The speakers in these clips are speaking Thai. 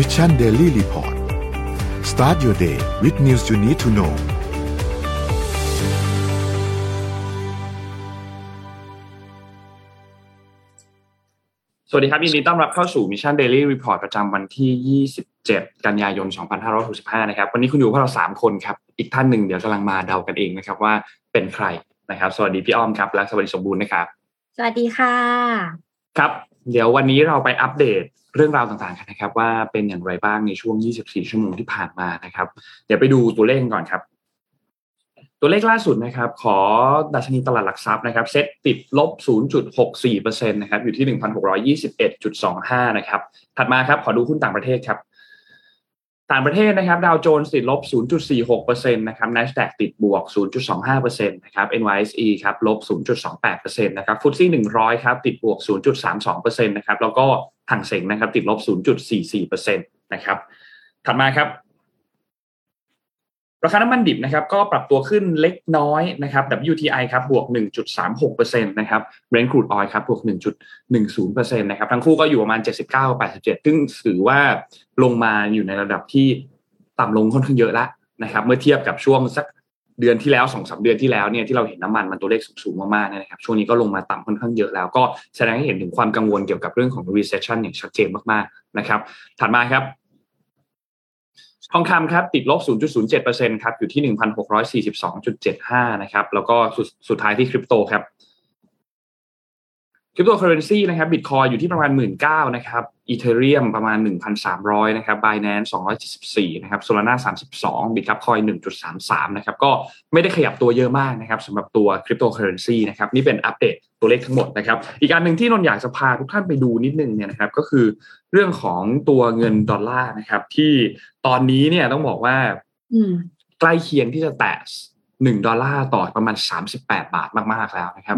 Mission Daily Report start your day with news you need to know สวัสดีครับยินดีต้อนรับเข้าสู่ Mission Daily Report ประจำวันที่ 27 กันยายน 2565 นะครับ วันนี้คุณอยู่กับพวกเรา 3 คนครับ อีกท่านหนึ่งเดี๋ยวกำลังมาเดากันเองนะครับว่าเป็นใครนะครับ สวัสดีพี่อ้อมครับและสวัสดีสมบูรณ์นะครับ สวัสดีค่ะ ครับ เดี๋ยววันนี้เราไปอัปเดต เรื่องราวต่างๆกันนะครับ ว่าเป็นอย่างไรบ้างในช่วง 24 ชั่วโมงที่ผ่านมานะครับ เดี๋ยวไปดูตัวเลขก่อนครับ ตัวเลขล่าสุดนะครับ ขอดัชนีตลาดหลักทรัพย์นะครับเซ็ตติดลบ 0.64%นะครับอยู่ที่ 1,621.25 นะครับ ถัดมาครับขอดูหุ้นต่างประเทศครับ ต่างประเทศนะครับดาวโจนส์ติดลบ 0.46%นะครับ NASDAQ ติดบวก 0.25%นะครับ NYSE ครับลบ 0.28%นะครับฟุตซี่100 ครับ ติดบวก 0.32%นะครับ แล้วก็ห่างเสงนะครับ ติดลบ 0.44%นะครับ ถัดมาครับ ราคาน้ำมันดิบนะครับก็ปรับตัวขึ้นเล็กน้อยนะครับ WTI ครับบวก 1.36%นะครับ Brent crude oil ครับบวก 1.10%นะครับทั้งคู่ก็อยู่ประมาณ 79-87 ซึ่งถือว่าลงมาอยู่ในระดับที่ต่ำลงค่อนข้างเยอะแล้วนะครับ เมื่อเทียบกับช่วงสักเดือนที่แล้วสองสามเดือนที่แล้วเนี่ยที่เราเห็นน้ำมันมันตัวเลขสูงๆมากๆนะครับช่วงนี้ก็ลงมาต่ำค่อนข้างเยอะแล้ว ก็แสดงให้เห็นถึงความกังวลเกี่ยวกับเรื่องของ recession อย่างชัดเจนมากๆนะครับถัดมาครับ ทองคำครับติดลบ 0.07%ครับอยู่ที่ 1,642.75 นะครับ แล้วก็สุดสุดท้ายที่คริปโตครับ ริปโตเคอเรนซีนะครับบิตคอยอยู่ที่ประมาณ 1 หมื่น 9 นะครับ Ethereum ประมาณ 1,300นะครับบ i แนน274นะครับ Solana 32 Bitkub Coin 1.33นะครับก็ไม่ได้ขยับตัวเยอะมากนะครับสำหรับตัวคริปโตเคอเรนซีนะครับนี่เป็นอัปเดตตัวเลขทั้งหมดนะครับ อีกการหนึ่งที่นนอยากจะพาทุกท่านไปดูนิดนึงเนี่ยนะครับก็คือเรื่องของตัวเงินดอลลาร์นะครับที่ตอนนี้เนี่ยต้องบอกว่าใกล้เคียงที่จะแตะหนึ่งดอลลาร์ต่อประมาณสามสิบแปดบาทมากๆแล้วนะครับ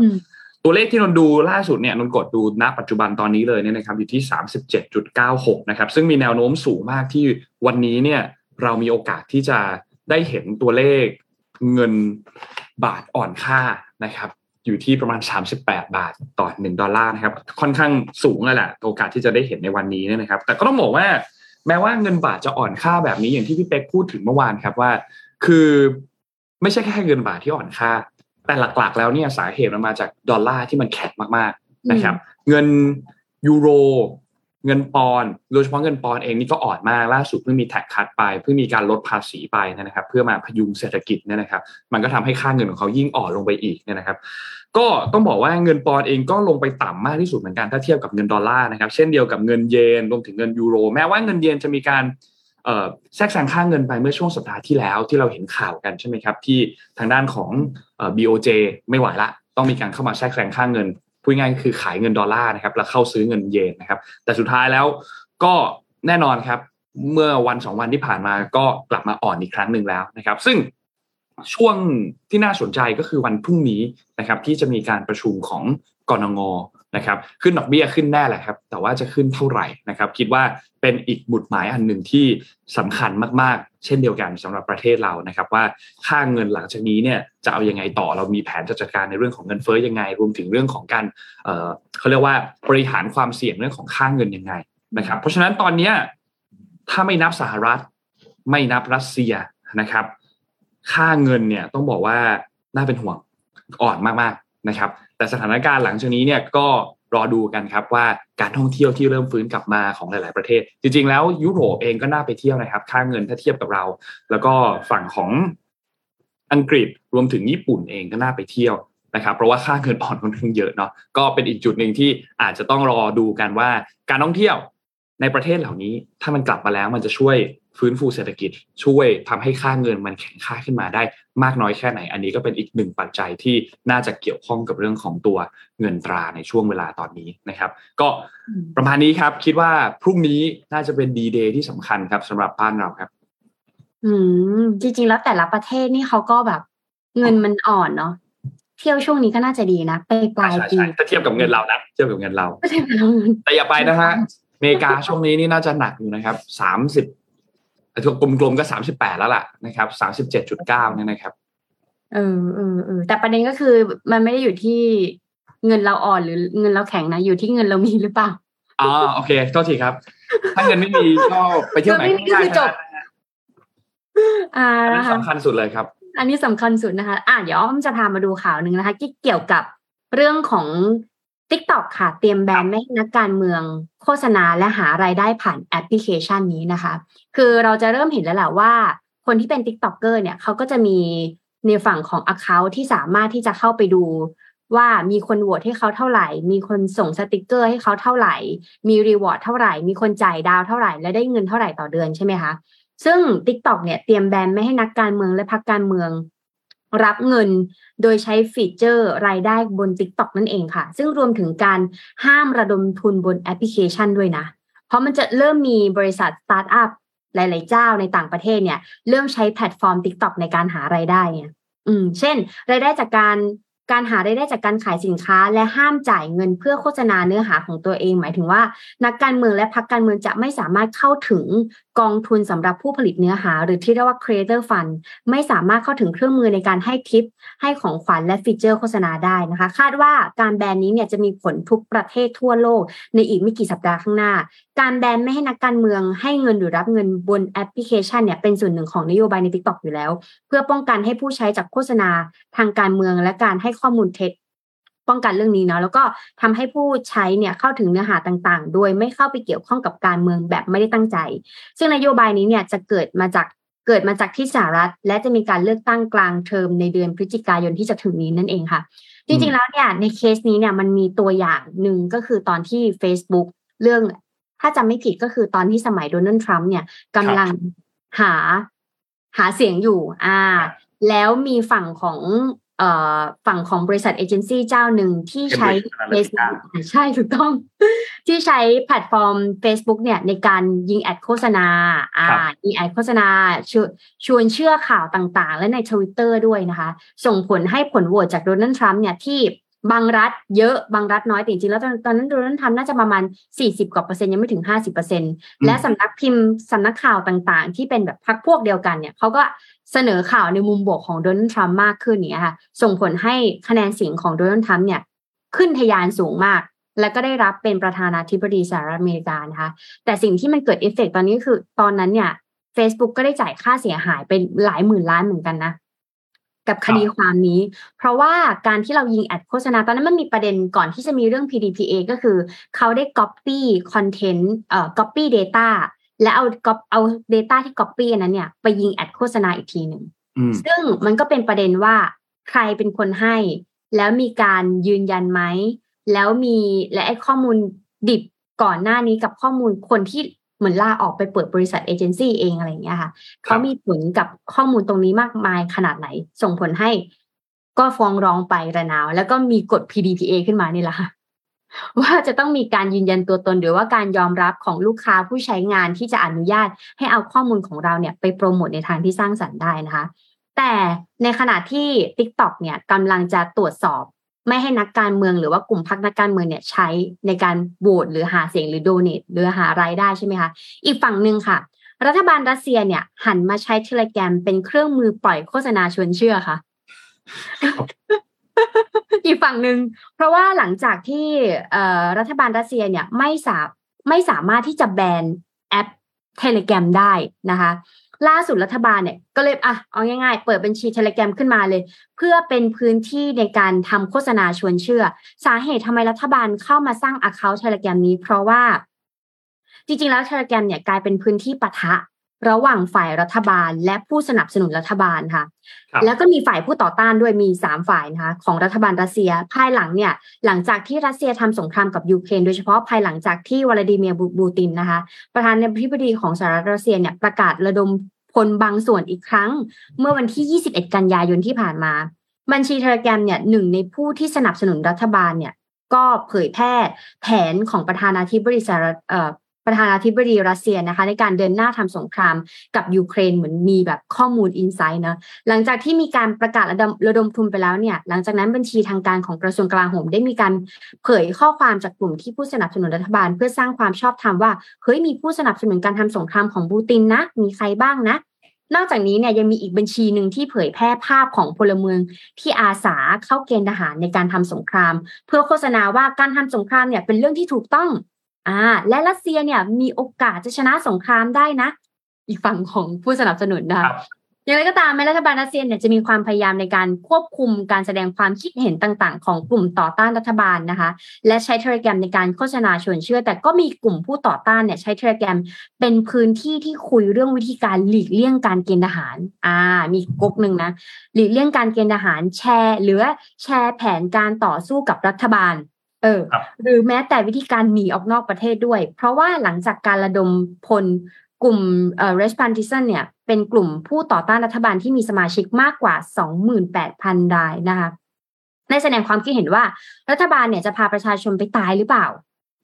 ตัวเลขที่นนดูล่าสุดเนี่ยนนกดดูณปัจจุบันตอนนี้เลยเนี่ยนะครับอยู่ที่สามสิบเจ็ดจุดเก้าหกนะครับ ซึ่งมีแนวโน้มสูงมากที่วันนี้เนี่ยเรามีโอกาสที่จะได้เห็นตัวเลขเงินบาทอ่อนค่านะครับอยู่ที่ประมาณ 38 บาทต่อ 1 ดอลลาร์นะครับ ค่อนข้างสูงเลยแหละโอกาสที่จะได้เห็นในวันนี้นะครับ แต่ก็ต้องบอกว่าแม้ว่าเงินบาทจะอ่อนค่าแบบนี้อย่างที่พี่เป๊กพูดถึงเมื่อวานครับว่า คือไม่ใช่แค่เงินบาทที่อ่อนค่า แต่หลักๆ แล้วเนี่ยสาเหตุมันมาจากดอลลาร์ที่มันแข็งมากๆนะครับ เงินยูโรเงินปอนโดยเฉพาะเงินปอนเองนี่ก็อ่อนมากล่าสุดเพิ่งมีแท็กคัดไปเพิ่งมีการลดภาษีไปนะครับ เพื่อมาพยุงเศรษฐกิจเนี่ยนะครับ มันก็ทำให้ค่าเงินของเขายิ่งอ่อนลงไปอีกเนี่ยนะครับ ก็ต้องบอกว่าเงินปอนเองก็ลงไปต่ำมากที่สุดเหมือนกันถ้าเทียบกับเงินดอลลาร์นะครับ เช่นเดียวกับเงินเยนรวมถึงเงินยูโร แม้ว่าเงินเยนจะมีการ แทรกแซงค่าเงินไปเมื่อช่วงสัปดาห์ที่แล้วที่เราเห็นข่าวกันใช่ไหมครับ ที่ทางด้านของ BOJ ไม่ไหวละ ต้องมีการเข้ามาแทรกแซงค่าเงินพูดง่ายคือขายเงินดอลลาร์นะครับแล้วเข้าซื้อเงินเยนนะครับ แต่สุดท้ายแล้วก็แน่นอนครับ เมื่อวันสองวันที่ผ่านมาก็กลับมาอ่อนอีกครั้งหนึ่งแล้วนะครับ ซึ่งช่วงที่น่าสนใจก็คือวันพรุ่งนี้นะครับ ที่จะมีการประชุมของกรงง นะครับขึ้นดอกเบี้ยขึ้นแน่แหละครับ แต่ว่าจะขึ้นเท่าไหร่นะครับ คิดว่าเป็นอีกบุตรหมายอันหนึ่งที่สำคัญมากๆ เช่นเดียวกันสำหรับประเทศเรานะครับ ว่าค่าเงินหลังจากนี้เนี่ยจะเอาอยัางไงต่อเรามีแผนจะจัดการในเรื่องของเงินเฟ้อยังไง รวมถึงเรื่องของการเเขาเรียกว่าบริหารความเสี่ยงเรื่องของค่าเงินยังไงนะครับ เพราะฉะนั้นตอนนี้ถ้าไม่นับสหรัฐ ไม่นับรัสเซียนะครับ ค่าเงินเนี่ยต้องบอกว่าน่าเป็นห่วงอ่อนมากๆนะครับ แต่สถานการณ์หลังจากนี้เนี่ยก็รอดูกันครับว่าการท่องเที่ยวที่เริ่มฟื้นกลับมาของหลาย ๆ ประเทศ จริง ๆ แล้วยุโรปเองก็น่าไปเที่ยวนะครับ ค่าเงินถ้าเทียบกับเรา แล้วก็ฝั่งของอังกฤษรวมถึงญี่ปุ่นเองก็น่าไปเที่ยวนะครับ เพราะว่าค่าเงินอ่อนค่อนข้างเยอะเนาะก็เป็นอีกจุดหนึ่งที่อาจจะต้องรอดูกันว่า การท่องเที่ยวในประเทศเหล่านี้ ถ้ามันกลับมาแล้วมันจะช่วย ฟื้นฟูเศรษฐกิจช่วยทำให้ค่าเงินมันแข็งค่าขึ้นมาได้มากน้อยแค่ไหน อันนี้ก็เป็นอีกหนึ่งปัจจัยที่น่าจะเกี่ยวข้องกับเรื่องของตัวเงินตราในช่วงเวลาตอนนี้นะครับ ก็ประมาณนี้ครับคิดว่าพรุ่งนี้น่าจะเป็นดีเดย์ที่สำคัญครับสำหรับบ้านเราครับ อืมจริง ๆ แล้วแต่ละประเทศนี่เขาก็แบบเงินมันอ่อนเนาะเที่ยวช่วงนี้ก็น่าจะดีนะไปปลายปีถ้าเทียบกับเงินเรานะเทียบกับเงินเราแต่อย่าไปนะฮะอเมริกาช่วงนี้นี่น่าจะหนักอยู่นะครับสามสิบตัว กลมๆก็สามสิบแปดแล้วล่ะนะครับสามสิบเจ็ดจุดเก้าเนี่ยนะครับเออเออเออแต่ประเด็นก็คือมันไม่ได้อยู่ที่เงินเราอ่อนหรือเงินเราแข็งนะอยู่ที่เงินเรามีหรือเปล่าอ๋อโอเคโทษทีครับ ถ้าเงินไม่มีก็ไปเที่ยวไหนเงินไม่มีคือจบอ่าอันนี้นะคะสำคัญสุดเลยครับ อันนี้สำคัญสุดนะคะ อะเดี๋ยวอ้อมจะพามาดูข่าวหนึ่งนะคะ ที่เกี่ยวกับเรื่องของ t ิ k t o k ค่ะ เตรียมแบนไม่ให้นักการเมืองโฆษณาและหารายได้ผ่านแอปพลิเคชันนี้นะคะ คือเราจะเริ่มเห็นแล้วแหละว่า คนที่เป็น t ิ k t o k e r เนี่ยเขาก็จะมีในฝั่งของ Account ที่สามารถที่จะเข้าไปดู ว่ามีคนโหวตให้เขาเท่าไหร่ มีคนส่งสติกเกอร์ให้เขาเท่าไหร่ มี reward เท่าไหร่ มีคนจ่ายดาวเท่าไหร่ และได้เงินเท่าไหร่ต่อเดือนใช่ไหมคะซึ่ง TikTok เนี่ยเตรียมแบนไม่ให้นักการเมืองและพรรคการเมือง รับเงินโดยใช้ feature รายได้บน TikTok นั่นเองค่ะ ซึ่งรวมถึงการห้ามระดมทุนบนแอปพลิเคชันด้วยนะ เพราะมันจะเริ่มมีบริษัทสตาร์ทอัพหลาย ๆ เจ้าในต่างประเทศเนี่ย เริ่มใช้แพลตฟอร์ม TikTok ในการหารายได้เนี่ยอืม เช่น รายได้จากการ การหารายได้จากการขายสินค้า และห้ามจ่ายเงินเพื่อโฆษณาเนื้อหาของตัวเอง หมายถึงว่า นักการเมืองและพรรคการเมืองจะไม่สามารถเข้าถึงกองทุนสำหรับผู้ผลิตเนื้อหา หรือที่เรียกว่า creator fund ไม่สามารถเข้าถึงเครื่องมือในการให้ทิป ให้ของขวัญและ feature โฆษณาได้นะคะ คาดว่าการแบนนี้เนี่ยจะมีผลทุกประเทศทั่วโลกในอีกไม่กี่สัปดาห์ข้างหน้า การแบนไม่ให้นักการเมืองให้เงินหรือรับเงินบนแอปพลิเคชันเนี่ยเป็นส่วนหนึ่งของนโยบายใน TikTok อยู่แล้ว เพื่อป้องกันให้ผู้ใช้จากโฆษณาทางการเมืองและการให้ข้อมูลเท็จป้องกันเรื่องนี้เนาะแล้วก็ทำให้ผู้ใช้เนี่ยเข้าถึงเนื้อหาต่างๆ โดยไม่เข้าไปเกี่ยวข้องกับการเมืองแบบไม่ได้ตั้งใจ ซึ่งนโยบายนี้เนี่ยจะเกิดมาจากเกิดมาจากที่สหรัฐ และจะมีการเลือกตั้งกลางเทอมในเดือนพฤศจิกายนที่จะถึงนี้นั่นเองค่ะ จริงๆแล้วเนี่ยในเคสนี้เนี่ยมันมีตัวอย่างหนึ่งก็คือตอนที่ Facebook เรื่อง ถ้าจำไม่ผิดก็คือตอนที่สมัยโดนัลด์ทรัมป์เนี่ยกำลังหาหาเสียงอยู่ อ่าครับแล้วมีฝั่งของเอ่อฝั่งของบริษัทเอเจนซี่เจ้าหนึ่งที่ใช้ Cambridge Facebook ใช่ถูกต้อง ที่ใช้แพลตฟอร์ม Facebook เนี่ยในการยิง ad โฆษณา อ่าครับยิง ad โฆษณาชวชวนเชื่อข่าวต่างๆ และในทวิตเตอร์ด้วยนะคะ ส่งผลให้ผลโหวตจากโดนัลด์ทรัมป์เนี่ยที่ บางรัฐเยอะบางรัฐน้อยแต่จริงๆแล้วตอนตอนนั้นโดนัลด์ทรัมป์น่าจะประมาณ 40 กว่าเปอร์เซ็นต์ยังไม่ถึง 50เปอร์เซ็นต์และสำนักพิมพ์สำนักข่าวต่างๆ ที่เป็นแบบพรรคพวกเดียวกันเนี่ยเขาก็เสนอข่าวในมุมบวกของโดนัลด์ทรัมป์มากขึ้นเนี่ยค่ะส่งผลให้คะแนนเสียงของโดนัลด์ทรัมป์เนี่ยขึ้นทะยานสูงมาก และก็ได้รับเป็นประธานาธิบดีสหรัฐอเมริกานะคะแต่สิ่งที่มันเกิดเอฟเฟกต์ตอนนี้ก็คือตอนนั้นเนี่ย Facebook ก็ได้จ่ายค่าเสียหายเป็นหลายหมื่นล้านเหมือนกันนะ กับคดีความนี้ เพราะว่าการที่เรายิง ad โฆษณาตอนนั้นมันมีประเด็นก่อนที่จะมีเรื่อง PDPA ก็คือ เขาได้ copy content เอ่อ copy data และเอา cop- เอา data ที่ copy อันนั้นเนี่ยไปยิง ad โฆษณาอีกทีหนึ่งอืมซึ่งมันก็เป็นประเด็นว่าใครเป็นคนให้ แล้วมีการยืนยันไหม แล้วมีและไอ้ข้อมูลดิบก่อนหน้านี้กับข้อมูลคนที่ เหมือนลาออกไปเปิดบริษัทเอเจนซี่เองอะไรอย่างเงี้ยค่ะเขามีผลกับข้อมูลตรงนี้มากมายขนาดไหน ส่งผลให้ก็ฟ้องร้องไประนาว แล้วก็มีกฎ PDPA ขึ้นมานี่แหละค่ะว่าจะต้องมีการยืนยันตัวตนหรือว่าการยอมรับของลูกค้าผู้ใช้งานที่จะอนุญาตให้เอาข้อมูลของเราเนี่ยไปโปรโมทในทางที่สร้างสรรค์ได้นะคะ แต่ในขณะที่ TikTok เนี่ยกำลังจะตรวจสอบ ไม่ให้นักการเมืองหรือว่ากลุ่มพรรคนักการเมืองเนี่ยใช้ในการโหวตหรือหาเสียงหรือโดเนทหรือหารายได้ใช่ไหมคะ อีกฝั่งหนึ่งค่ะ รัฐบาลรัสเซียเนี่ยหันมาใช้เทเลแกรมเป็นเครื่องมือปล่อยโฆษณาชวนเชื่อค่ะอีกฝั่งหนึ่งเพราะว่าหลังจากที่รัฐบาลรัสเซียเนี่ยไม่สาไม่สามารถที่จะแบนแอปTelegram ได้นะคะ ล่าสุดรัฐบาลเนี่ยก็เลยอะเอาง่ายๆ เปิดบัญชี Telegram ขึ้นมาเลย เพื่อเป็นพื้นที่ในการทำโฆษณาชวนเชื่อ สาเหตุทำไมรัฐบาลเข้ามาสร้าง Account Telegram นี้ เพราะว่าจริงๆแล้ว Telegram เนี่ยกลายเป็นพื้นที่ปะทะ ระหว่างฝ่ายรัฐบาล และผู้สนับสนุนรัฐบาลค่ะครับแล้วก็มีฝ่ายผู้ต่อต้านด้วยมีสามฝ่ายนะคะของรัฐบาลรัสเซีย ภายหลังเนี่ยหลังจากที่รัสเซียทำสงครามกับยูเครนโดยเฉพาะภายหลังจากที่วลาดิเมียร์ปูตินนะคะ ประธานาธิบดีของสหรัฐรัสเซียเนี่ยประกาศระดมพลบางส่วนอีกครั้ง เมื่อวันที่ 21 กันยายนที่ผ่านมา บัญชี Telegram เนี่ยหนึ่งในผู้ที่สนับสนุนรัฐบาลเนี่ยก็เผยแพร่แผนของประธานาธิบดีสหรัฐเอ่อ ประธานาธิบดีรัสเซียนะคะ ในการเดินหน้าทำสงครามกับยูเครนเหมือนมีแบบข้อมูล insight นะหลังจากที่มีการประกาศระดมระดมทุนไปแล้วเนี่ย หลังจากนั้นบัญชีทางการของกระทรวงกลาโหม ได้มีการเผยข้อความจากกลุ่มที่ผู้สนับสนุนรัฐบาล เพื่อสร้างความชอบธรรมว่าเฮ้ยมีผู้สนับสนุนการทำสงครามของปูตินนะ มีใครบ้างนะนอกจากนี้เนี่ยยังมีอีกบัญชีหนึ่งที่เผยแพร่ภาพของพลเมืองที่อาสาเข้าเกณฑ์ทหารในการทำสงคราม เพื่อโฆษณาว่าการทำสงครามเนี่ยเป็นเรื่องที่ถูกต้อง อ่า และรัสเซียเนี่ยมีโอกาสจะชนะสงครามได้นะ อีกฝั่งของผู้สนับสนุนนะคะอย่างไรก็ตามแม้รัฐบาลรัสเซียเนี่ยจะมีความพยายามในการควบคุมการแสดงความคิดเห็นต่างๆ ของกลุ่มต่อต้านรัฐบาลนะคะ และใช้เทเลแกรมในการโฆษณาชวนเชื่อ แต่ก็มีกลุ่มผู้ต่อต้านเนี่ยใช้เทเลแกรมเป็นพื้นที่ที่คุยเรื่องวิธีการหลีกเลี่ยงการเกณฑ์ทหาร อ่า มีก๊กหนึ่งนะหลีกเลี่ยงการเกณฑ์ทหารแชร์ หรือแชร์แผนการต่อสู้กับรัฐบาล เออหรือแม้แต่วิธีการหนีออกนอกประเทศด้วย เพราะว่าหลังจากการระดมพลกลุ่มเอ่อ responsition เนี่ย เป็นกลุ่มผู้ต่อต้านรัฐบาลที่มีสมาชิกมากกว่า 28,000 รายนะคะได้แสดงความคิดเห็นว่ารัฐบาลเนี่ยจะพาประชาชนไปตายหรือเปล่า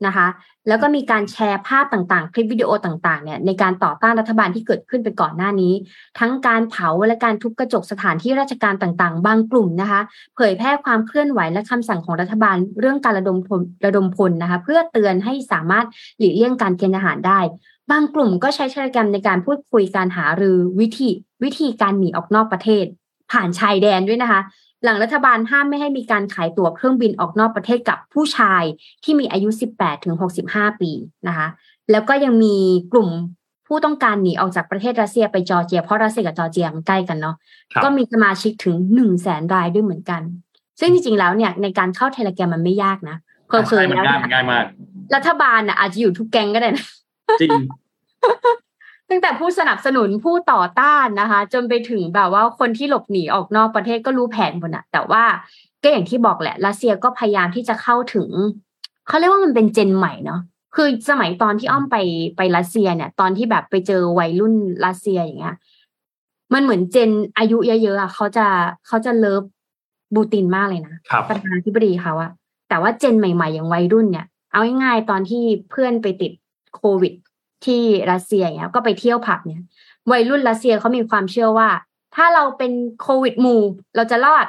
นะคะ แล้วก็มีการแชร์ภาพต่างๆ คลิปวิดีโอต่างๆ เนี่ยในการต่อต้านรัฐบาลที่เกิดขึ้นไปก่อนหน้านี้ ทั้งการเผาและการทุบกระจกสถานที่ราชการต่างๆ บางกลุ่มนะคะ เผยแพร่ความเคลื่อนไหวและคำสั่งของรัฐบาลเรื่องการระดมพลระดมพลนะคะ เพื่อเตือนให้สามารถหลีกเลี่ยงการเกณฑ์ทหารได้ บางกลุ่มก็ใช้เทเลกรมในการพูดคุยการหารือวิธีวิธีการหนีออกนอกประเทศ ผ่านชายแดนด้วยนะคะ หลังรัฐบาลห้ามไม่ให้มีการขายตั๋วเครื่องบินออกนอกประเทศกับผู้ชายที่มีอายุ 18ถึง65 ปีนะคะ แล้วก็ยังมีกลุ่มผู้ต้องการหนีออกจากประเทศรัสเซียไปจอร์เจีย เพราะรัสเซียกับจอร์เจียมันใกล้กันเนาะก็มีสมาชิกถึง1นึ่งแสนรายด้วยเหมือนกัน ซึ่งจริงๆแล้วเนี่ยในการเข้าเทเลแกรมมันไม่ยากนะเพอเพอมันแล้วง่ายมันง่ายมากรัฐบาลน่ะอาจจะอยู่ทุกแก๊งก็ได้นะจริง ตั้งแต่ผู้สนับสนุนผู้ต่อต้านนะคะ จนไปถึงแบบว่าคนที่หลบหนีออกนอกประเทศก็รู้แผนหมดอะแต่ว่าก็อย่างที่บอกแหละรัสเซียก็พยายามที่จะเข้าถึงเขาเรียกว่ามันเป็นเจนใหม่เนาะคือสมัยตอนที่อ้อมไปไปรัสเซียเนี่ย ตอนที่แบบไปเจอวัยรุ่นรัสเซียอย่างเงี้ยมันเหมือนเจนอายุเยอะๆอะเขาจะเขาจะเลิฟบูตินมากเลยนะครับประธานาธิบดีเขาอะแต่ว่าเจนใหม่ๆอย่างวัยรุ่นเนี่ย เอาง่ายๆตอนที่เพื่อนไปติดโควิด ที่รัสเซียอย่างเงี้ยก็ไปเที่ยวผับเนี่ย วัยรุ่นรัสเซียเขามีความเชื่อว่า ถ้าเราเป็นโควิดหมู่เราจะรอด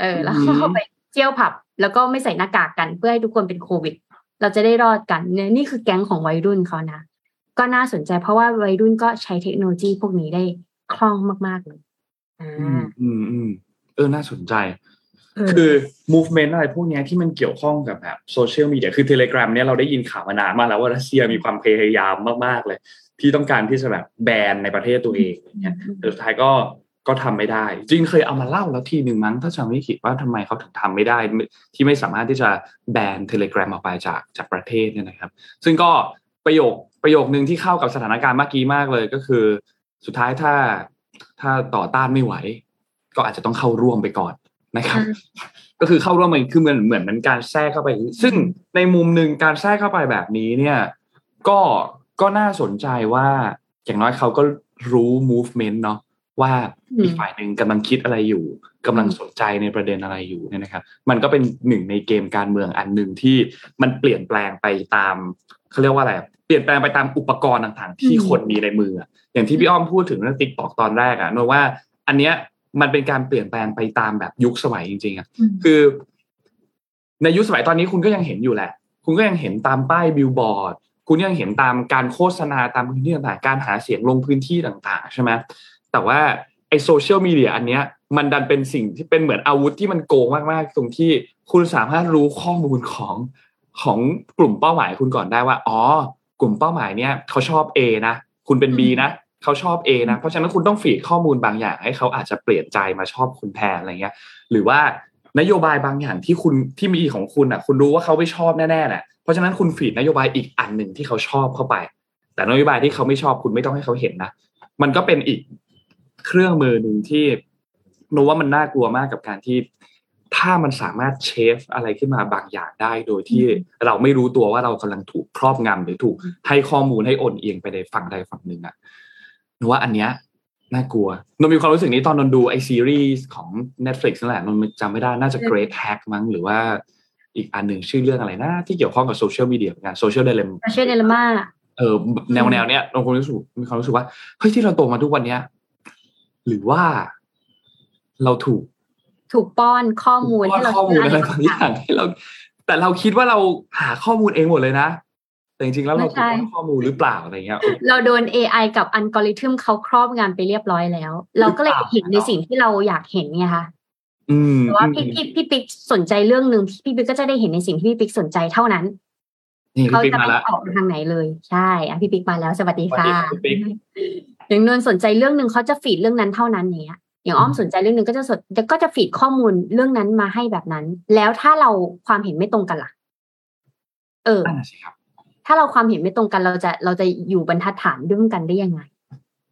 เออ แล้วเขาไปเที่ยวผับ แล้วก็ไม่ใส่หน้ากากกันเพื่อให้ทุกคนเป็นโควิด เราจะได้รอดกันเนี่ยนี่คือแก๊งของวัยรุ่นเขานะก็น่าสนใจเพราะว่าวัยรุ่นก็ใช้เทคโนโลยีพวกนี้ได้คล่องมากๆเลยอ่อืมาอืมอืมเออน่าสนใจเออ คือ movement อะไรพวกเนี้ยที่มันเกี่ยวข้องกับแบบโซเชียลมีเดียคือ Telegram เนี่ยเราได้ยินข่าวมานานมากแล้วว่ารัสเซียมีความพยายามมาก ๆ เลย ที่ต้องการที่จะแบบแบนในประเทศตัวเองอย่างเงี้ยแต่สุดท้ายก็ก็ทำไม่ได้ จริงเคยเอามาเล่าแล้วทีหนึ่งมั้งถ้าจำไม่ผิดว่าทำไมเขาถึงทำไม่ได้ ที่ไม่สามารถที่จะแบน Telegram ออกไปจากจากประเทศเนี่ยนะครับ ซึ่งก็ประโยคประโยคนึงที่เข้ากับสถานการณ์เมื่อกี้มากเลยก็คือ สุดท้ายถ้าถ้าต่อต้านไม่ไหว ก็อาจจะต้องเข้าร่วมไปก่อน นะครับ ก็คือเข้าร่วมมันคือเหมือนเหมือนมันการแทรกเข้าไป ซึ่งในมุมหนึ่งการแทรกเข้าไปแบบนี้เนี่ย ก็ก็น่าสนใจว่า อย่างน้อยเขาก็รู้ movement เนาะว่าอืมอีกฝ่ายหนึ่งกำลังคิดอะไรอยู่กำลังสนใจในประเด็นอะไรอยู่เนี่ยนะครับ มันก็เป็นหนึ่งในเกมการเมืองอันหนึ่งที่มันเปลี่ยนแปลงไปตามเขาเรียกว่าอะไรเปลี่ยนแปลงไปตามอุปกรณ์ต่างๆ ที่อืมคนมีในมืออะอย่างที่พี่อ้อมพูดถึงเรื่อง TikTok ตอนแรกอะนว่า อันเนี้ย มันเป็นการเปลี่ยนแปลงไปตามแบบยุคสมัยจริงๆอะอืมคือ ในยุคสมัยตอนนี้คุณก็ยังเห็นอยู่แหละ คุณก็ยังเห็นตามป้ายบิลบอร์ดคุณยังเห็นตามการโฆษณาตามพื้นที่ต่างๆการหาเสียงลงพื้นที่ต่าง ๆ ใช่ไหมแต่ว่าไอ้โซเชียลมีเดียอันเนี้ยมันดันเป็นสิ่งที่เป็นเหมือนอาวุธที่มันโกงมากๆ ตรงที่คุณสามารถรู้ข้อมูลของของกลุ่มเป้าหมายคุณก่อนได้ว่า อ๋อ กลุ่มเป้าหมายเนี้ยเขาชอบ A นะ คุณเป็น B นะ เขาชอบ A นะ เพราะฉะนั้นคุณต้องฟีดข้อมูลบางอย่าง ให้เขาอาจจะเปลี่ยนใจมาชอบคุณแทนอะไรเงี้ย หรือว่านโยบายบางอย่างที่คุณที่มีของคุณอะ คุณรู้ว่าเขาไม่ชอบแน่ๆแหละเพราะฉะนั้นคุณฟีดนโยบายอีกอันหนึ่งที่เขาชอบเข้าไป แต่นโยบายที่เขาไม่ชอบคุณไม่ต้องให้เขาเห็นนะมันก็เป็นอีกเครื่องมือหนึ่งที่รู้ว่ามันน่ากลัวมากกับการที่ ถ้ามันสามารถ shape อะไรขึ้นมาบางอย่างได้ โดยที่เราไม่รู้ตัวว่าเรากำลังถูกครอบงำหรือถูกให้ข้อมูลให้โอนเอียงไปในฝั่งใดฝั่งหนึ่งอะห นูว่าอันเนี้ยน่ากลัวนนมีความรู้สึกนี้ตอนนนดูไอ้ซีรีส์ของ Netflix นั่นแหละนนจำไม่ได้น่าจะ Great Hack มั้งหรือว่าอีกอันหนึ่งชื่อเรื่องอะไรนะที่เกี่ยวข้องกับโซเชียลมีเดียเหมือนกัน Social Dilem เชื่อ Dilemma เออแนวแนวเนี้ยเราคงรู้สึกมีความรู้สึกว่าเฮ้ยที่เราโตมาทุกวันเนี้ย หรือว่าเราถูก ถูกป้อนข้อมูลป้อนให้เราข้อมูลอะไรด้บางอย่างให้เรา แต่เราคิดว่าเราหาข้อมูลเองหมดเลยนะ แต่จริงๆแล้วเราถูกป้อนข้อมูลหรือเปล่าอะไรเงี้ย เราโดน AI กับอัลกอริทึมเขาครอบงำไปเรียบร้อยแล้ว เราก็เลยเห็นในสิ่งที่เราอยากเห็นไงคะอืมแต่ว่าพี่พี่พี่ปิ๊กสนใจเรื่องหนึ่งพี่ปิ๊กก็จะได้เห็นในสิ่งที่พี่ปิ๊กสนใจเท่านั้นนี่พี่เขาปิ๊กจะมาไม่แล้วออกทางไหนเลยใช่อะพี่ปิ๊กมาแล้วสวัสดีสวัสค่ะดีครับพี่ปิ๊กอย่างนวลสนใจเรื่องหนึ่งเขาจะฟีดเรื่องนั้นเท่านั้นอย่างเงี้ยอย่างอ้อมสนใจเรื่องหนึ่งก็จะสดก็จะฟีดข้อมูลเรื่องนั้นมาให้แบบนั้น แล้วถ้าเราความเห็นไม่ตรงกันล่ะ เออนั่นน่ะสิครับ ถ้าเราความเห็นไม่ตรงกันเราจะเราจะอยู่บรรทัดฐานด้วยกันได้ยังไง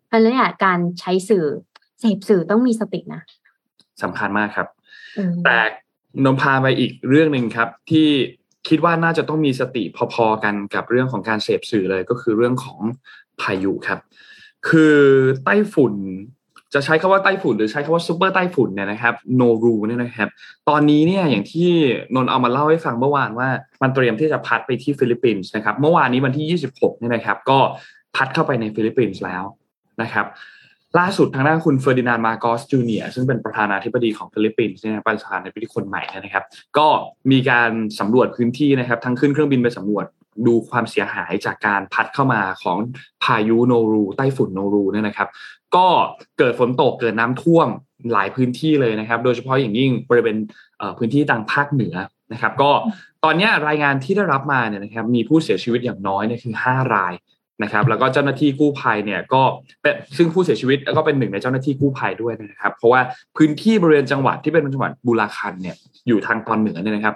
เพราะฉะนั้นเนี่ยการใช้สื่อเสพสื่อต้องมีสตินะสำคัญมากครับเออแต่นนพาไปอีกเรื่องหนึ่งครับ ที่คิดว่าน่าจะต้องมีสติพอๆกันกับเรื่องของการเสพสื่อเลยก็คือเรื่องของพายุครับ คือไต้ฝุ่น จะใช้คำว่าไต้ฝุ่นหรือใช้คำว่าซูเปอร์ไต้ฝุ่นเนี่ยนะครับโนรูเนี่ยนะครับ ตอนนี้เนี่ยอย่างที่นนเอามาเล่าให้ฟังเมื่อวานว่ามันเตรียมที่จะพัดไปที่ฟิลิปปินส์นะครับ เมื่อวานนี้วันที่ 26เนี่ยนะครับ ก็พัดเข้าไปในฟิลิปปินส์แล้วนะครับล่าสุดทางด้านคุณเฟอร์ดินานด์มาร์กอสจูเนียร์ซึ่งเป็นประธานาธิบดีของฟิลิปปินส์เนี่ยประธานาธิบดีคนใหม่เนี่ยนะครับ ก็มีการสำรวจพื้นที่นะครับ ทั้งขึ้นเครื่องบินไปสำรวจ ดูความเสียหายจากการพัดเข้ามาของพายุโนรูไต้ฝุ่นโนรูเนี่ยนะครับ ก็เกิดฝนตกเกิดน้ำท่วมหลายพื้นที่เลยนะครับ โดยเฉพาะอย่างยิ่งบริเวณพื้นที่ทางภาคเหนือนะครับ ก็ตอนนี้รายงานที่ได้รับมาเนี่ยนะครับ มีผู้เสียชีวิตอย่างน้อยเนี่ยคือ 5 รายนะครับ แล้วก็เจ้าหน้าที่กู้ภัยเนี่ยก็เป็นซึ่งผู้เสียชีวิตก็เป็นหนึ่งในเจ้าหน้าที่กู้ภัยด้วยนะครับ เพราะว่าพื้นที่บริเวณจังหวัดที่เป็นจังหวัดบูราคันเนี่ยอยู่ทางตอนเหนือเนี่ยนะครับ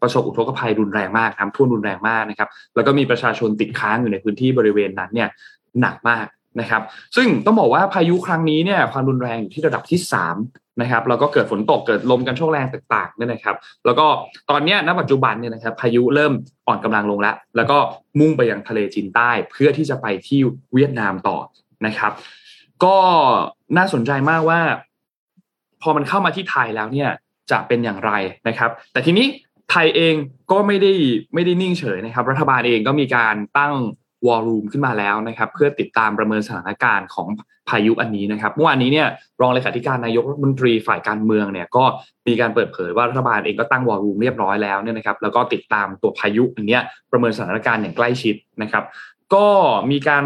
ประสบอุทกภัยรุนแรงมากน้ำท่วมรุนแรงมากนะครับ แล้วก็มีประชาชนติดค้างอยู่ในพื้นที่บริเวณนั้นเนี่ยหนักมากนะครับ ซึ่งต้องบอกว่าพายุครั้งนี้เนี่ยความรุนแรงอยู่ที่ระดับที่ 3 นะครับแล้วก็เกิดฝนตกเกิดลมกันโชกแรงต่างๆเนี่ยนะครับ แล้วก็ตอนนี้ณปัจจุบันเนี่ยนะครับพายุเริ่มอ่อนกำลังลงแล้ว แล้วก็มุ่งไปยังทะเลจีนใต้ เพื่อที่จะไปที่เวียดนามต่อนะครับ ก็น่าสนใจมากว่า พอมันเข้ามาที่ไทยแล้วเนี่ย จะเป็นอย่างไรนะครับ แต่ทีนี้ไทยเองก็ไม่ได้ไม่ได้นิ่งเฉยนะครับ รัฐบาลเองก็มีการตั้งวอลลุ่มขึ้นมาแล้วนะครับ เพื่อติดตามประเมินสถานการณ์ของพายุอันนี้นะครับเมื่อวานนี้เนี่ยรองเลขาธิการนายกรัฐมนตรีฝ่ายการเมืองเนี่ยก็มีการเปิดเผยว่ารัฐบาลเองก็ตั้งวอลลุ่มเรียบร้อยแล้วเนี่ยนะครับ แล้วก็ติดตามตัวพายุอันเนี้ยประเมินสถานการณ์อย่างใกล้ชิดนะครับ ก็มีการ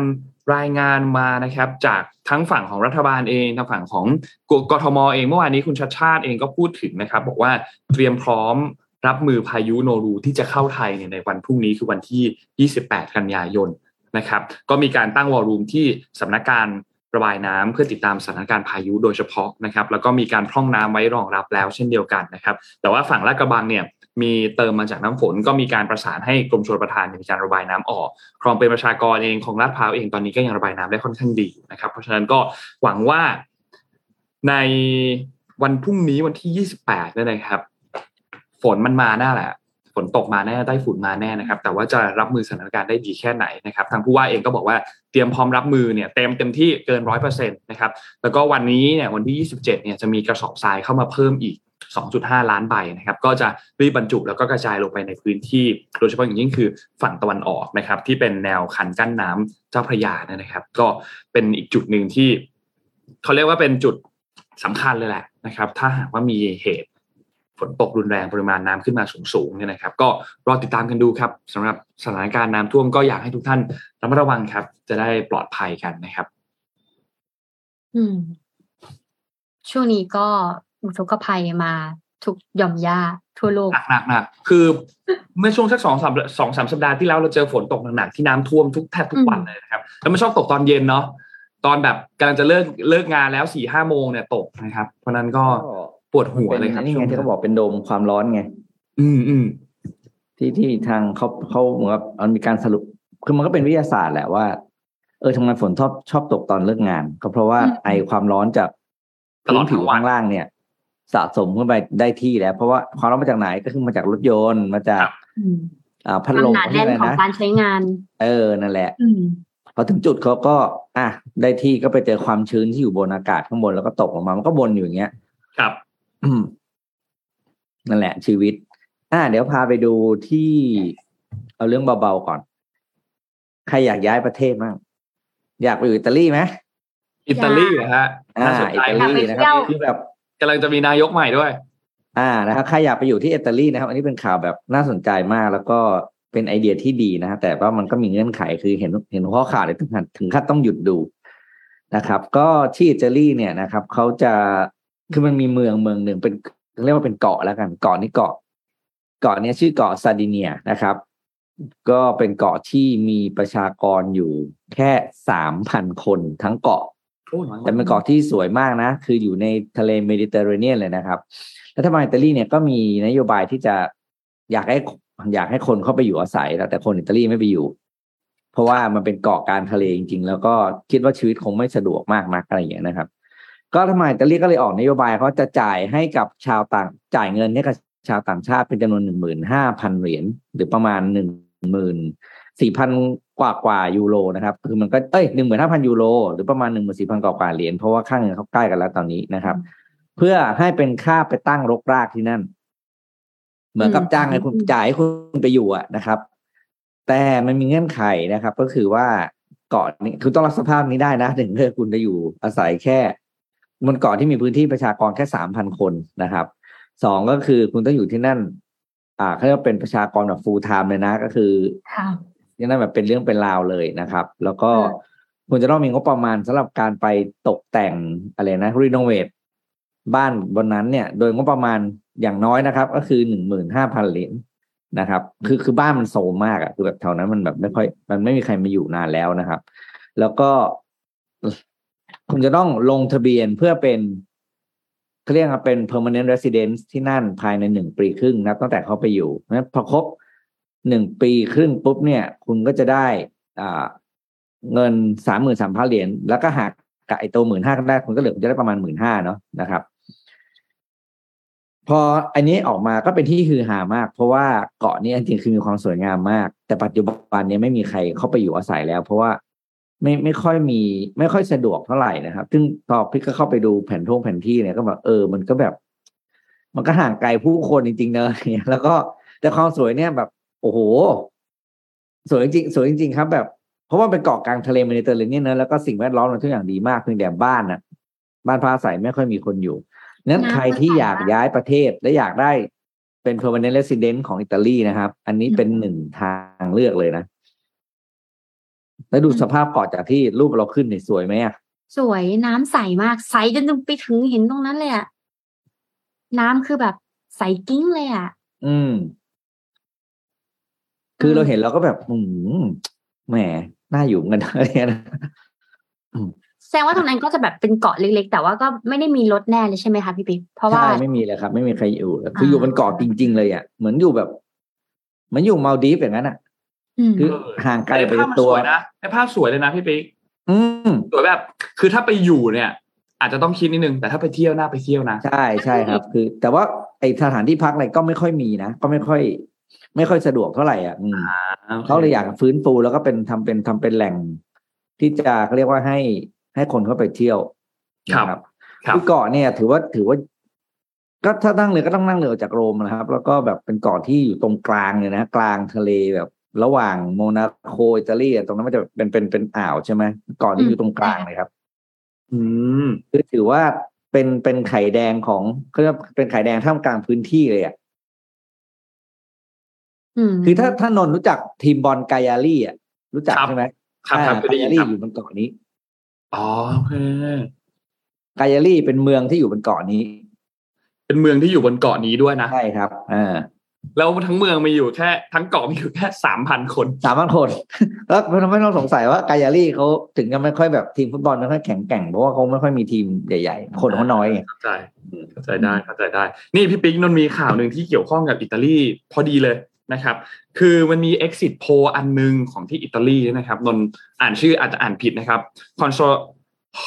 รายงานมานะครับจากทั้งฝั่งของรัฐบาลเองทางฝั่งของกทมเองเมื่อวานนี้คุณชัดชาติเองก็พูดถึงนะครับ บอกว่าเตรียมพร้อมรับมือพายุโนรูที่จะเข้าไทยในวันพรุ่งนี้คือวันที่ 28 กันยายนนะครับ ก็มีการตั้งวอลลุ่มที่สำนักการระบายน้ำเพื่อติดตามสถานการณ์พายุโดยเฉพาะนะครับ แล้วก็มีการพร่องน้ำไว้รองรับแล้วเช่นเดียวกันนะครับ แต่ว่าฝั่งลาดกระบังเนี่ย มีเติมมาจากน้ำฝน ก็มีการประสานให้กรมชลประทานมีการระบายน้ำออกคลองเป็นประชากรเองของลาดพร้าวเองตอนนี้ก็ยังระบายน้ำได้ค่อนข้างดีนะครับ เพราะฉะนั้นก็หวังว่าในวันพรุ่งนี้วันที่ 28เนี่ยนะครับ ฝนมันมาแน่แหละฝนตกมาแน่ใต้ฝุ่นมาแน่นะครับ แต่ว่าจะรับมือสถานการณ์ได้ดีแค่ไหนนะครับทางผู้ว่าเองก็บอกว่าเตรียมพร้อมรับมือเนี่ยเต็มเต็มที่เกินร้อยเปอร์เซ็นต์นะครับแล้วก็วันนี้เนี่ยวันที่ 27เนี่ยจะมีกระสอบทรายเข้ามาเพิ่มอีก 2.5 ล้านใบนะครับก็จะรีบบรรจุแล้วก็กระจายลงไปในพื้นที่ โดยเฉพาะอย่างยิ่งคือฝั่งตะวันออกนะครับที่เป็นแนวคันกั้นน้ำเจ้าพระยาเนี่ยนะครับ ก็เป็นอีกจุดหนึ่งที่เขาเรียกว่าเป็นจุดสำคัญเลยแหละนะครับ ถ้าหากว่ามีเหตุฝนตกรุนแรงปริมาณน้ำขึ้นมาสูงๆเนี่ยนะครับ ก็รอติดตามกันดูครับสำหรับสถานการณ์น้ำท่วมก็อยากให้ทุกท่านระมัดระวังครับ จะได้ปลอดภัยกันนะครับ อืม ช่วงนี้ก็ อุทกภัยมาทุกหย่อมย่าทั่วโลกหนักหนักหนักคือเมื่อช่วงสักสองสามสองสามสัปดาห์ที่แล้วเราเจอฝนตกหนักๆที่น้ำท่วมทุกแทบทุกวันเลยนะครับแล้วมันชอบตกตอนเย็นเนาะตอนแบบกำลังจะเลิกเลิกงานแล้วสี่ห้าโมงเนี่ยตกนะครับ เพราะนั้นก็ปวดหัวเลยครับนี่ช่วไงงที่เขาบอกเป็นโดมความร้อนไง อืมอืมที่ที่ทางเขาเขาเหมือนกับมันมีการสรุปคือมันก็เป็นวิทยาศาสตร์แหละว่า เออทำไมฝนชอบชอบตกตอนเลิกงาน ก็เพราะว่าอืมไอความร้อนจากตลอดทั้ผิงววันข้างล่างเนี่ย สะสมขึ้นไปได้ที่แล้ว เพราะว่าความร้อนมาจากไหนก็คือมาจากรถยนต์มาจากอืมอ่าพัดความลมหนาแน่นอะไรของนะการใช้งาน เออนั่นแหละอืมพอถึงจุดเขาก็ อะได้ที่ก็ไปเจอความชื้นที่อยู่บนอากาศข้างบนแล้วก็ตกลงมามันก็บนอยู่อย่างเงี้ย ครับอืมนั่นแหละ ชีวิต อ่าเดี๋ยวพาไปดูที่ เอาเรื่องเบาๆก่อน ใครอยากย้ายประเทศบ้างอยากไปอยู่อิตาลีไหมอิตาลีเหรอฮะอ่าน่าสนอิใจตามาลีกนะครับที่แบบ กำลังจะมีนายกใหม่ด้วย อ่านะครับใครอยากไปอยู่ที่อิตาลีนะครับ อันนี้เป็นข่าวแบบน่าสนใจมาก แล้วก็เป็นไอเดียที่ดีนะฮะแต่ว่ามันก็มีเงื่อนไขคือเห็นเห็นข้อข่าวเลยถึงขั้นถึงขั้นต้องหยุดดูนะครับ ก็ที่อิตาลีเนี่ยนะครับเขาจะคือมันมีเมืองเมืองหนึ่งเป็นเรียกว่าเป็นเกาะแล้วกันเกาะนี้เกาะ เกาะนี้ชื่อเกาะซาดิเนียนะครับ ก็เป็นเกาะที่มีประชากรอยู่แค่สามพันคนทั้งเกาะ แต่เป็นเกาะที่สวยมากนะ คืออยู่ในทะเลเมดิเตอร์เรเนียนเลยนะครับรัฐบาลอิตาลีเนี่ยก็มีนโยบายที่จะอยากให้อยากให้คนเข้าไปอยู่อาศัยแต่คนอิตาลีไม่ไปอยู่ เพราะว่ามันเป็นเกาะกลารทะเลจริงๆ แล้วก็คิดว่าชีวิตคงไม่สะดวกมากนักอะไรอย่างเงี้นะครับ ก็ทำไมอิตาลีก็เลยออกนโยบายเขาจะจ่ายให้กับชาวต่างจ่ายเงินให้กับชาวต่างชาติเป็นจำนวนหนึ่งหมื่นห้าพันเหรียญหรือประมาณหนึ่งหมื่นสี่พัน กว่ากว่ายูโรนะครับ คือมันก็เอ้ยหนึ่งหมื่นห้าพันยูโรหรือประมาณหนึ่งหมื่นสี่พันกว่ากว่าเหรียญเพราะว่าค่าเงินเขาใกล้กันแล้วตอนนี้นะครับ เพื่อให้เป็นค่าไปตั้งรกรากที่นั่น เหมือนกับจ้างให้คุณจ่ายให้คุณไปอยู่อะนะครับ แต่มันมีเงื่อนไขนะครับ ก็คือว่าเกาะนี้คุณต้องรับสภาพนี้ได้นะถึงเพื่อคุณจะอยู่อาศัยแค่บนเกาะที่มีพื้นที่ประชากรแค่สามพันคนนะครับสองก็คือคุณต้องอยู่ที่นั่น อ่าเขาเรียกว่าเป็นประชากรแบบ full time เลยนะ ก็คือ ค่ะที่นั่นแบบเป็นเรื่องเป็นราวเลยนะครับ แล้วก็อืมคุณจะต้องมีงบประมาณสำหรับการไปตกแต่งอะไรนะรีโนเวทบ้านบนนั้นเนี่ย โดยงบประมาณอย่างน้อยนะครับ ก็คือหนึ่งหมื่นห้าพันเหรียญนะครับ คือคือบ้านมันโซมมากอะคือแบบแถวนั้นมันแบบไม่ค่อย มันไม่มีใครมาอยู่นานแล้วนะครับ แล้วก็คุณจะต้องลงทะเบียนเพื่อเป็นเขาเรียกว่าเป็น permanent residence ที่นั่นภายในหนึ่งปีครึ่งนับตั้งแต่เขาไปอยู่เพราะฉะนั้นพอครบ หนึ่งปีครึ่งปุ๊บเนี่ย คุณก็จะได้อ่าเงินสามหมื่นสามพันเหรียญแล้วก็หักกับไอตัวหมื่นห้าได้คุณก็เหลือคุณจะได้ประมาณหมื่นห้าเนาะนะครับ พออันนี้ออกมาก็เป็นที่ฮือฮามาก เพราะว่าเกาะนี้จริงๆคือมีความสวยงามมาก แต่ปัจจุบันนี้ไม่มีใครเข้าไปอยู่อาศัยแล้ว เพราะว่าไม่ไม่ค่อยมี ไม่ค่อยสะดวกเท่าไหร่นะครับ ซึ่งพอพี่ก็เข้าไปดูแผนท่งแผนที่เนี่ยก็แบบเออ มันก็แบบ มันก็ห่างไกลผู้คนจริงๆเนอะแล้วก็แต่ความสวยเนี่ยแบบ โอ้โห สวยจริงๆสวยจริงๆครับ แบบ เพราะว่าเป็นเกาะกลางทะเลเมดิเตอร์เรเนียนเนอะแล้วก็สิ่งแวดล้อมมันทุกอย่างดีมากเพียงแต่บ้านนะบ้านพักอาศัยไม่ค่อยมีคนอยู่นั้นน้ำใครที่อยากย้ายประเทศและอยากได้เป็น permanent resident ของอิตาลีนะครับ อันนี้เป็นหนึ่งทางเลือกเลยนะ แล้วดูสภาพเกาะจากที่รูปเราขึ้นเนี่ยสวยไหมอะสวยน้ำใสมากใสจนไปถึงเห็นตรงนั้นเลยอะน้ำคือแบบใสกิ้งเลยอะอืม คือมเราเห็นเราก็แบบอืมแหมน่าอยู่เหมือนกันนะอะไรเงี้ยนะแสดงว่าตรงนั้นก็จะแบบเป็นเกาะเล็กๆ แต่ว่าก็ไม่ได้มีรถแน่เลยใช่ไหมคะพี่ปิ๊กเพราะว่าใช่ไม่มีเลยครับ ไม่มีใครอยู่เลยคืออ่าอยู่บนเกาะจริง ๆ เลยอะเหมือนอยู่แบบเหมือนอยู่มาลดีฟอย่างนั้นอะอืมคือห่างไกลแต่ไปภาพมันตัสววยนะในภาพสวยเลยนะพี่ปิ๊กอืมสวยแบบ คือถ้าไปอยู่เนี่ย อาจจะต้องคิดนิดนึงแต่ถ้าไปเที่ยวน่าไปเที่ยวนะใช่ใช่ครับ คือ แต่ว่าไอสถานที่พักอะไรก็ไม่ค่อยมีนะก็ไม่ค่อย ไม่ค่อยสะดวกเท่าไหร่อะอืมเขาเลยอยากฟื้นฟูแล้วก็เป็นทำเป็นทำเป็นแหล่ง ที่จะเขาเรียกว่าให้ให้คนเข้าไปเที่ยวครับนะครับครับคือเกาะเนี่ย ถือว่าถือว่า ก็ถ้านั่งเรือก็ต้องนั่งเรือออกจากโรมนะครับ แล้วก็แบบเป็นเกาะที่อยู่ตรงกลางเลยนะกลางทะเลแบบ ระหว่างโมนาโคอิตาลีอะตรงนั้นมันจะเป็นเป็นเป็นอ่าวใช่ไหมเกาะที่อยู่ตรงกลางเลยครับ อืมคือถือว่าเป็นเป็นไข่แดงของเขาเรียกว่าเป็นไข่แดงท่ามกลางพื้นที่เลยอะอืม คือถ้าถ้านนท์รู้จักทีมบอลกายาลี่อะรู้จักครับใช่ไหมครับครับอ่าเคยได้กายิยานครับลี่อยู่บนเกาะนี้อ๋อโอเคกายาลี่เป็นเมืองที่อยู่บนเกาะนี้ เป็นเมืองที่อยู่บนเกาะนี้ด้วยนะใช่ครับอ่าแล้วทั้งเมืองมีอยู่แค่ทั้งเกาะมีอยู่แค่สามพันคนสามพันคน แล้วไม่ต้องไม่ต้องสงสัยว่ากายาลี่เขาถึงจะไม่ค่อยแบบทีมฟุตบอลไม่ค่อยแข็งแกร่งเพราะว่าเขาไม่ค่อยมีทีมใหญ่ ๆ คนเขาน้อยไงเข้าใจเข้าใจได้เข้าใจได้ นี่พี่ปิ๊กนนท์มีข่าวหนึ่งที่เกี่ยวข้องกับอิตาลีพอดีเลย นะครับ คือมันมี exit poll อันหนึงของที่อิตาลีนะครับนนอ่านชื่ออาจจะอ่านผิดนะครับ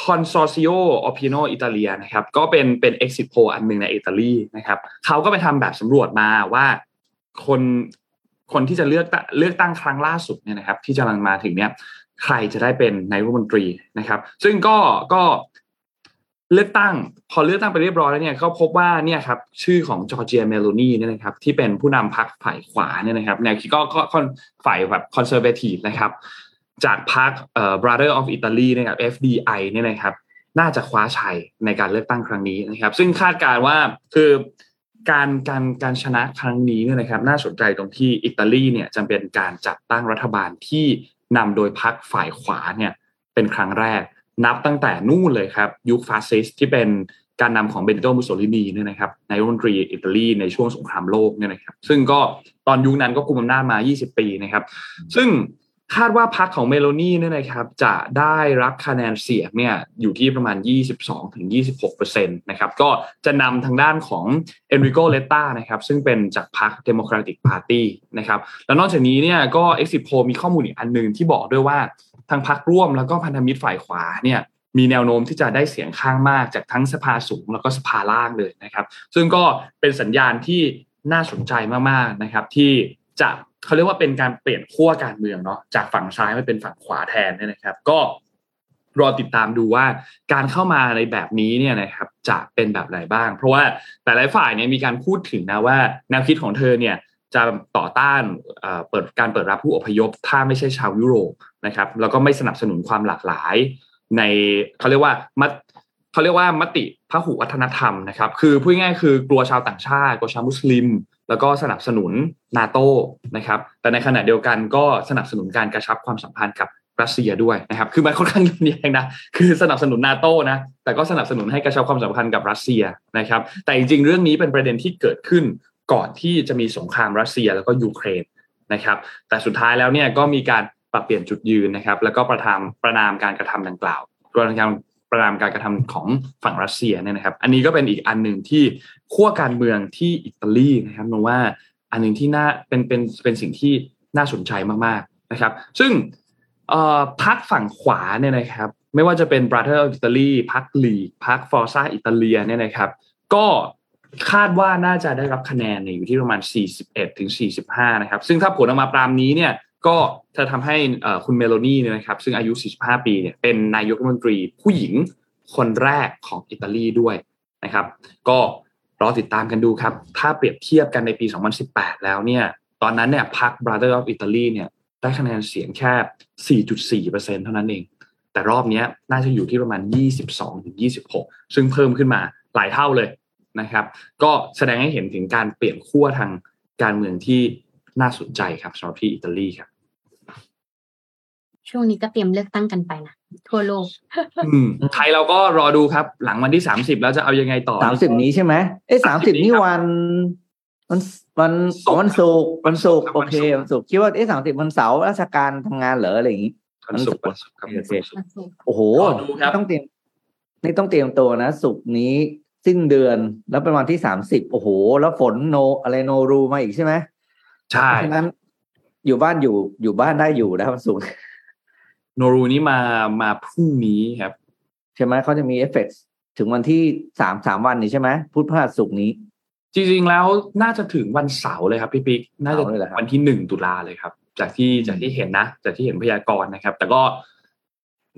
Consorcio Opino Italia นะครับ ก็เป็นเป็น exit poll อันหนึ่งในอิตาลีนะครับเขาก็ไปทำแบบสำรวจมาว่าคนคนที่จะเลือกตั้งเลือกตั้งครั้งล่าสุดเนี่ยนะครับ ที่กำลังมาถึงเนี่ยใครจะได้เป็นนายกรัฐมนตรีนะครับ ซึ่งก็ก็ เลือกตั้ง พอเลือกตั้งไปเรียบร้อยแล้วเนี่ยก็พบว่าเนี่ยครับชื่อของจอร์เจียเมโลนีเนี่ยนะครับที่เป็นผู้นำพรรคฝ่ายขวาเนี่ยนะครับแนวคิดก็ก็ก็ฝ่ายแบบ conservative นะครับจากพรรคเอ่อ Brother of Italy นะครับ FDI เนี่ยนะครับน่าจะคว้าชัยในการเลือกตั้งครั้งนี้นะครับ ซึ่งคาดการณ์ว่าคือการการการชนะครั้งนี้เนี่ยนะครับ น่าสนใจตรงที่อิตาลีเนี่ยจะเป็นการจัดตั้งรัฐบาลที่นำโดยพรรคฝ่ายขวาเนี่ยเป็นครั้งแรก นับตั้งแต่นู่นเลยครับ ยุคฟาสซิสต์ที่เป็นการนำของเบนิโตมุสโสลินีเนี่ยนะครับนายรัฐมนตรีอิตาลีในช่วงสงครามโลกเนี่ยนะครับ ซึ่งก็ตอนยุคนั้นก็กุมอำนาจมา 20 ปีนะครับ ซึ่งคาดว่าพรรคของเมโลนีเนี่ยนะครับจะได้รับคะแนนเสียงเนี่ยอยู่ที่ประมาณ 22-26%นะครับก็จะนำทางด้านของเอนริโกเลตตานะครับซึ่งเป็นจากพรรค Democratic Partyนะครับแล้วนอกจากนี้เนี่ยก็ Exit Poll มีข้อมูลอีกอันหนึ่งที่บอกด้วยว่า ทางพรรคร่วมแล้วก็พันธมิตรฝ่ายขวาเนี่ยมีแนวโน้มที่จะได้เสียงข้างมากจากทั้งสภาสูงแล้วก็สภาล่างเลยนะครับ ซึ่งก็เป็นสัญญาณที่น่าสนใจมากๆนะครับ ที่จะเขาเรียกว่าเป็นการเปลี่ยนขั้วการเมืองเนาะจากฝั่งซ้ายมาเป็นฝั่งขวาแทนเนี่ยนะครับ ก็รอติดตามดูว่าการเข้ามาในแบบนี้เนี่ยนะครับจะเป็นแบบไหนบ้าง เพราะว่าแต่ละฝ่ายเนี่ยมีการพูดถึงนะว่า แนวคิดของเธอเนี่ยจะต่อต้านเปิดการเปิดรับผู้อพยพ ถ้าไม่ใช่ชาวยุโรป นะครับ แล้วก็ไม่สนับสนุนความหลากหลาย ในเขาเรียกว่ามัดเขาเรียกว่ามติพหุวัฒนธรรมนะครับ คือพูดง่ายคือกลัวชาวต่างชาติกลัวชาวมุสลิม แล้วก็สนับสนุนนาโต้นะครับ แต่ในขณะเดียวกันก็สนับสนุนการกระชับความสัมพันธ์กับรัสเซียด้วยนะครับ คือมันค่อนข้างย้อนแย้งนะ คือสนับสนุนนาโต้นะ แต่ก็สนับสนุนให้กระชับความสัมพันธ์กับรัสเซียนะครับ แต่จริงๆ เรื่องนี้เป็นประเด็นที่เกิดขึ้นก่อนที่จะมีสงครามรัสเซียแล้วก็ยูเครนนะครับ แต่สุดท้ายแล้วเนี่ยก็มีการ ปรับเปลี่ยนจุดยืนนะครับ แล้วก็ประทามประนามการกระทำดังกล่าวประนามประนามการกระทำของฝั่งรัสเซียเนี่ยนะครับ อันนี้ก็เป็นอีกอันหนึ่งที่ขั้วการเมืองที่อิตาลีนะครับมองว่าอันหนึ่งที่น่าเป็นเป็นเป็นสิ่งที่น่าสนใจมากๆนะครับ ซึ่งพรรคฝั่งขวาเนี่ยนะครับ ไม่ว่าจะเป็น Brother of Italy พรรคลีพรรคฟอร์ซาอิตาเลียเนี่ยนะครับ ก็คาดว่าน่าจะได้รับคะแนนอยู่ที่ประมาณ 41ถึง45 นะครับ ซึ่งถ้าผลออกมาปรามนี้เนี่ย ก็จะทำให้คุณเมโลนีเนี่ยนะครับ ซึ่งอายุ 45 ปีเนี่ยเป็นนายกรัฐมนตรีผู้หญิงคนแรกของอิตาลีด้วยนะครับ ก็รอติดตามกันดูครับ ถ้าเปรียบเทียบกันในปี 2018 แล้วเนี่ย ตอนนั้นเนี่ยพรรค Brother of Italy เนี่ยได้คะแนนเสียงแค่ 4.4%เท่านั้นเอง แต่รอบนี้น่าจะอยู่ที่ประมาณ 22-26 ซึ่งเพิ่มขึ้นมาหลายเท่าเลยนะครับ ก็แสดงให้เห็นถึงการเปลี่ยนขั้วทางการเมืองที่น่าสนใจครับสำหรับที่อิตาลีครับ ช่วงนี้ก็เตรียมเลือกตั้งกันไปนะทั่วโลกไทยเราก็รอดูครับ หลังวันที่สามสิบแล้วจะเอายังไงต่อสามสิบนี้ใช่ไหมเอ้สามสิบนี่วันวันวันวันศุกร์วันศุกร์โอเควันศุกร์คิดว่าเอ้สามสิบวันเสาร์ราชการทำงานเหรออะไรอย่างนี้วันศุกร์วันศุกร์ครับโอ้โหต้องเตรียมนี่ต้องเตรียมตัวนะศุกร์นี้สิ้นเดือนแล้วเป็นวันที่สามสิบโอ้โห แล้วฝนโนอะไรโนรูมาอีกใช่ไหมใช่ฉะนั้นอยู่บ้านอยู่อยู่บ้านได้อยู่นะครับสุด โนรูนี้มามาพรุ่งนี้ครับ ใช่ไหมเขาจะมีเอฟเฟกถึงวันที่สามสามวันนี้ใช่ไหมพุธพฤหัสศุกร์นี้ จริงๆแล้วน่าจะถึงวันเสาร์เลยครับพี่ปิ๊กน่าจะวันที่หนึ่งตุลาเลยครับ จากที่จากที่เห็นนะ จากที่เห็นพยากรณ์นะครับ แต่ก็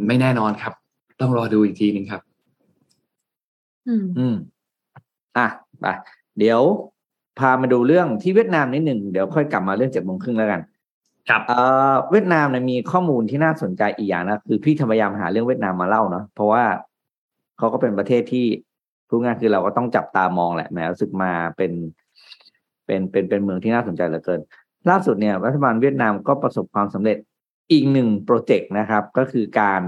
ไม่แน่นอนครับ ต้องรอดูอีกทีนึงครับ อืมอืมอะไปเดี๋ยวพามาดูเรื่องที่เวียดนามนิดหนึ่งเดี๋ยวค่อยกลับมาเรื่องเจ็ดโมงครึ่งแล้วกัน ครับเวียดนามเนี่ยมีข้อมูลที่น่าสนใจอีกอย่างนะคือพี่พยายามหาเรื่องเวียดนามมาเล่าเนาะเพราะว่าเขาก็เป็นประเทศที่พูดง่ายคือเราก็ต้องจับตามองแหละแม้รู้สึกมาเป็น เป็นเป็นเป็นเมืองที่น่าสนใจเหลือเกิน ล่าสุดเนี่ยรัฐบาลเวียดนามก็ประสบความสำเร็จอีกหนึ่งโปรเจกต์นะครับ ก็คือการ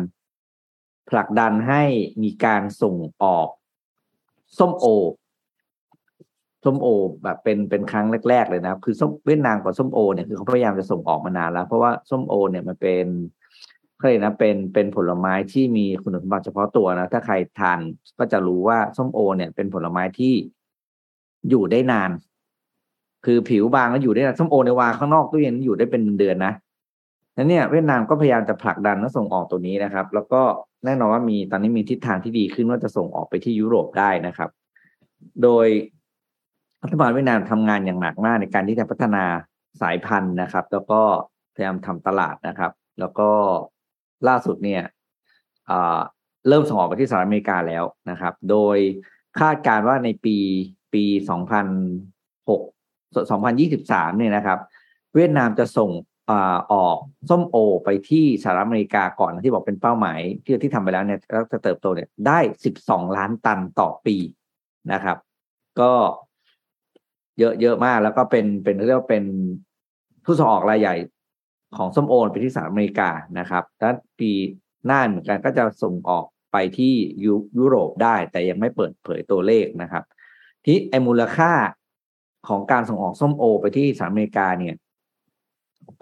ผลักดันให้มีการส่งออก ส้มโอ ส้มโอแบบเป็นเป็นครั้งแรก ๆ เลยนะคือส้มเวียดนามกับส้มโอเนี่ยคือเขาพยายามจะส่งออกมานานแล้ว เพราะว่าส้มโอเนี่ยมันเป็นเขาเรียกนะเป็นเป็นผลไม้ที่มีคุณสมบัติเฉพาะตัวนะถ้าใครทานก็จะรู้ว่าส้มโอ เนี่ยเป็นผลไม้ที่อยู่ได้นาน คือผิวบางแล้วอยู่ได้นานส้มโอในวางข้างนอกตู้เย็นอยู่ได้เป็นเดือนนะนั้นเนี่ยเวียดนามก็พยายามจะผลักดันและส่งออกตัวนี้นะครับ แล้วก็แน่นอนว่ามีตอนนี้มีทิศทางที่ดีขึ้นว่าจะส่งออกไปที่ยุโรปได้นะครับ โดย รัฐบาลเวียดนามทำงานอย่างหนักมากในการที่จะพัฒนาสายพันธุ์นะครับ แล้วก็พยายามทำตลาดนะครับ แล้วก็ล่าสุดเนี่ยเริ่มส่งออกไปที่สหรัฐอเมริกาแล้วนะครับ โดยคาดการว่าในปีปี 2006 2023 เนี่ยนะครับ เวียดนามจะส่งออกส้มโอไปที่สหรัฐอเมริกาก่อนที่บอกเป็นเป้าหมาย ที่ที่ทำไปแล้วเนี่ยจะเติบโตเนี่ยได้ 12 ล้านตันต่อปีนะครับ ก็ เยอะเยอะมาก แล้วก็เป็นเป็นเรียกว่าเป็นผู้ส่งออกรายใหญ่ของส้มโอไปที่สหรัฐอเมริกานะครับแล้วปีหน้าเหมือนกันก็จะส่งออกไปที่ยุยุโรปได้แต่ยังไม่เปิดเผยตัวเลขนะครับ ที่ไอมูลค่าของการส่งออกส้มโอไปที่สหรัฐอเมริกาเนี่ย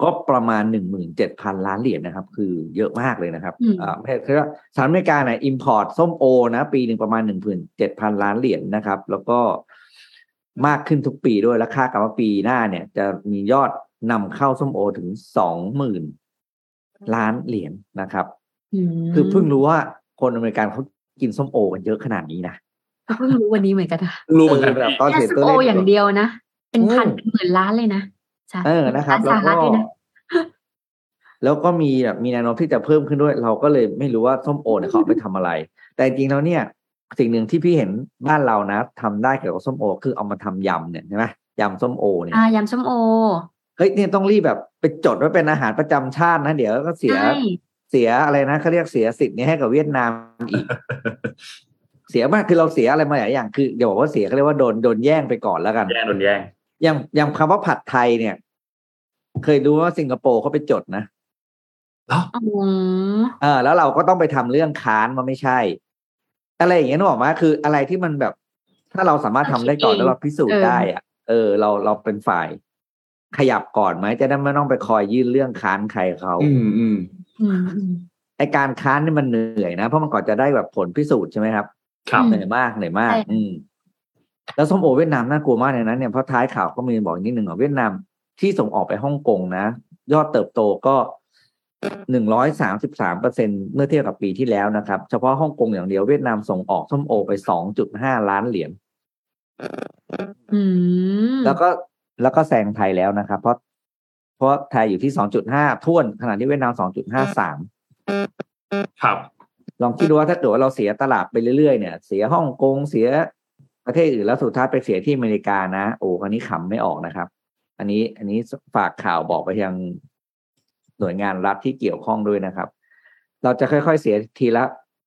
ก็ประมาณหนึ่งหมื่นเจ็ดพันล้านเหรียญนะครับ คือเยอะมากเลยนะครับอืมอ่าไม่ใช่คือว่าสหรัฐอเมริกาเนี่ยอิมพอร์ตส้มโอนะ ปีหนึ่งประมาณหนึ่งพันเจ็ดพันล้านเหรียญนะครับ แล้วก็ มากขึ้นทุกปีด้วยและคาดกันว่าปีหน้าเนี่ย จะมียอดนำเข้าส้มโอถึงสองหมื่นล้านเหรียญนะครับมคือเพิ่งรู้ว่าคนอเมริกันเขากินส้มโอกันเยอะขนาดนี้นะเพิ่งรู้วันนี้เหมือนกันค่ะรู้เหมือนกันแบบตอนแค่เห็นส้มตัวโอเลขอย่างเดียวนะ เป็นพันอืมเป็นหมื่นล้านเลยนะใช่เออนะครับล้านแล้วสหรัฐก็ด้วยนะแล้วก็มีแบบมีแนวโน้มที่จะเพิ่มขึ้นด้วย เราก็เลยไม่รู้ว่าส้มโอเนี่ยเขาเอาไปทำอะไร แต่จริงๆแล้วเนี่ย สิ่งหนึ่งที่พี่เห็นบ้านเรานะทำได้เกี่ยวกับส้มโอ คือเอามาทำยำเนี่ยใช่ไหมยำส้มโอเนี่ยอ่ายำส้มโอเฮ้ยเนี่ยต้องรีบแบบไปจดไว้เป็นอาหารประจำชาตินะเดี๋ยวก็เสียใช่เสียอะไรนะเขาเรียกเสียสิทธิ์นี้ให้กับเวียดนามอีก เสียมากคือเราเสียอะไรมาหลายอย่างคืออย่าบอกว่าเสียเขาเรียกว่าโดนโดนแย่งไปก่อนแล้วกันแย่งโดนแย่งอย่างอย่างคำว่าผัดไทยเนี่ย เคยดูว่าสิงคโปร์เขาไปจดนะอ๋อเออแล้วเราก็ต้องไปทำเรื่องค้านมันไม่ใช่ อะไรอย่างเงี้ยนึกออกไหมคืออะไรที่มันแบบ ถ้าเราสามารถทำได้ก่อนแล้วเราพิสูจน์ได้อะเออ เราเราเป็นฝ่ายขยับก่อนไหมจะได้ไม่ต้องไปคอยยื่นเรื่องค้านใครเขาอืมอืมอืมอืมไอการค้านนี่มันเหนื่อยนะ เพราะมันก่อนจะได้แบบผลพิสูจน์ใช่ไหมครับครับอืมเหนื่อยมากเหนื่อยมากใช่อืมแล้วส้มโอเวียดนามน่ากลัวมากเลยนะเนี่ยเพราะท้ายข่าวก็มีบอกนิดหนึ่งว่าเวียดนามที่ส่งออกไปฮ่องกงนะ ยอดเติบโตก็ หนึ่งร้อยสามสิบสามเปอร์เซ็นเมื่อเทียบกับปีที่แล้วนะครับ เฉพาะฮ่องกงอย่างเดียวเวียดนามส่งออกส้มโอไปสองจุดห้าล้านเหรียญอืมแล้วก็แล้วก็แซงไทยแล้วนะครับ เพราะเพราะไทยอยู่ที่สองจุดห้าท่วนขณะที่เวียดนามสองจุดห้าสามครับ ลองคิดดูว่าถ้าเกิดว่าเราเสียตลาดไปเรื่อยๆเนี่ยเสียฮ่องกงเสียประเทศอื่นแล้วสุดท้ายไปเสียที่อเมริกานะ โอ้อันนี้ขำไม่ออกนะครับ อันนี้อันนี้ฝากข่าวบอกไปยัง หน่วยงานรัฐที่เกี่ยวข้องด้วยนะครับ เราจะค่อยๆเสียทีละ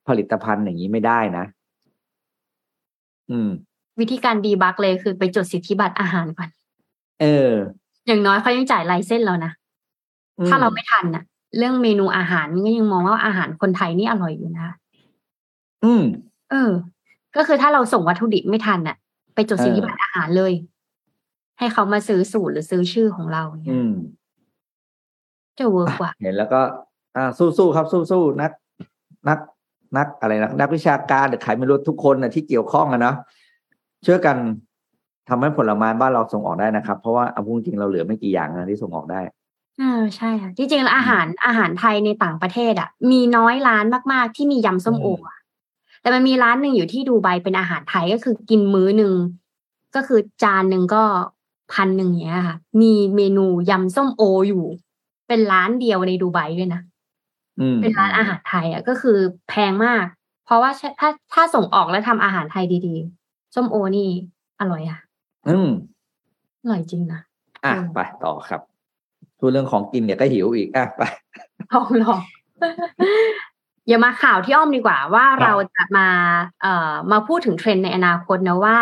ผลิตภัณฑ์อย่างนี้ไม่ได้นะ อืม วิธีการดีบักเลยคือไปจดสิทธิบัตรอาหารก่อน เออ อย่างน้อยเขายังจ่ายไลเส้นเรานะอืมถ้าเราไม่ทันน่ะ เรื่องเมนูอาหารมันก็ยังมองว่าอาหารคนไทยนี่อร่อยอยู่นะคะอืม เออ ก็คือถ้าเราส่งวัตถุดิบไม่ทันน่ะ ไปจดสิทธิบัตรอาหารเลย ให้เขามาซื้อสูตรหรือซื้อชื่อของเราเนี่อืยม จะเวิร์กกว่า เห็นแล้วก็ อ่าสู้ๆครับ สู้ๆนัก นัก นักอะไรนะนักวิชาการหรือใครไม่รู้ทุกคนนะที่เกี่ยวข้องอะเนาะช่วยกันทำให้ผลไม้บ้านเราส่งออกได้นะครับ เพราะว่าเอาพูดจริงเราเหลือไม่กี่อย่างนะที่ส่งออกได้เออใช่ค่ะที่จริงแล้วอาหารอาหารไทยในต่างประเทศอะ มีน้อยร้านมาก ๆ ที่มียำส้มโออะแต่มันมีร้านหนึ่งอยู่ที่ดูไบเป็นอาหารไทยก็คือกินมื้อหนึ่งก็คือจานหนึ่งก็พันหนึ่งเนี้ยค่ะ มีเมนูยำส้มโออยู่ เป็นร้านเดียวในดูไบด้วยนะอืมเป็นร้านอาหารไทยอะก็คือแพงมาก เพราะว่าถ้าถ้าส่งออกแล้วทำอาหารไทยดีๆส้มโอนี่อร่อยอะ อืมอร่อยจริงนะอะอืมไปต่อครับพูดเรื่องของกินเดี๋ยวก็หิวอีกอะไปลองลองอย่ามาข่าวที่อ้อมดีกว่า ว่าเราจะมาเอ่อมาพูดถึงเทรนด์ในอนาคตนะว่า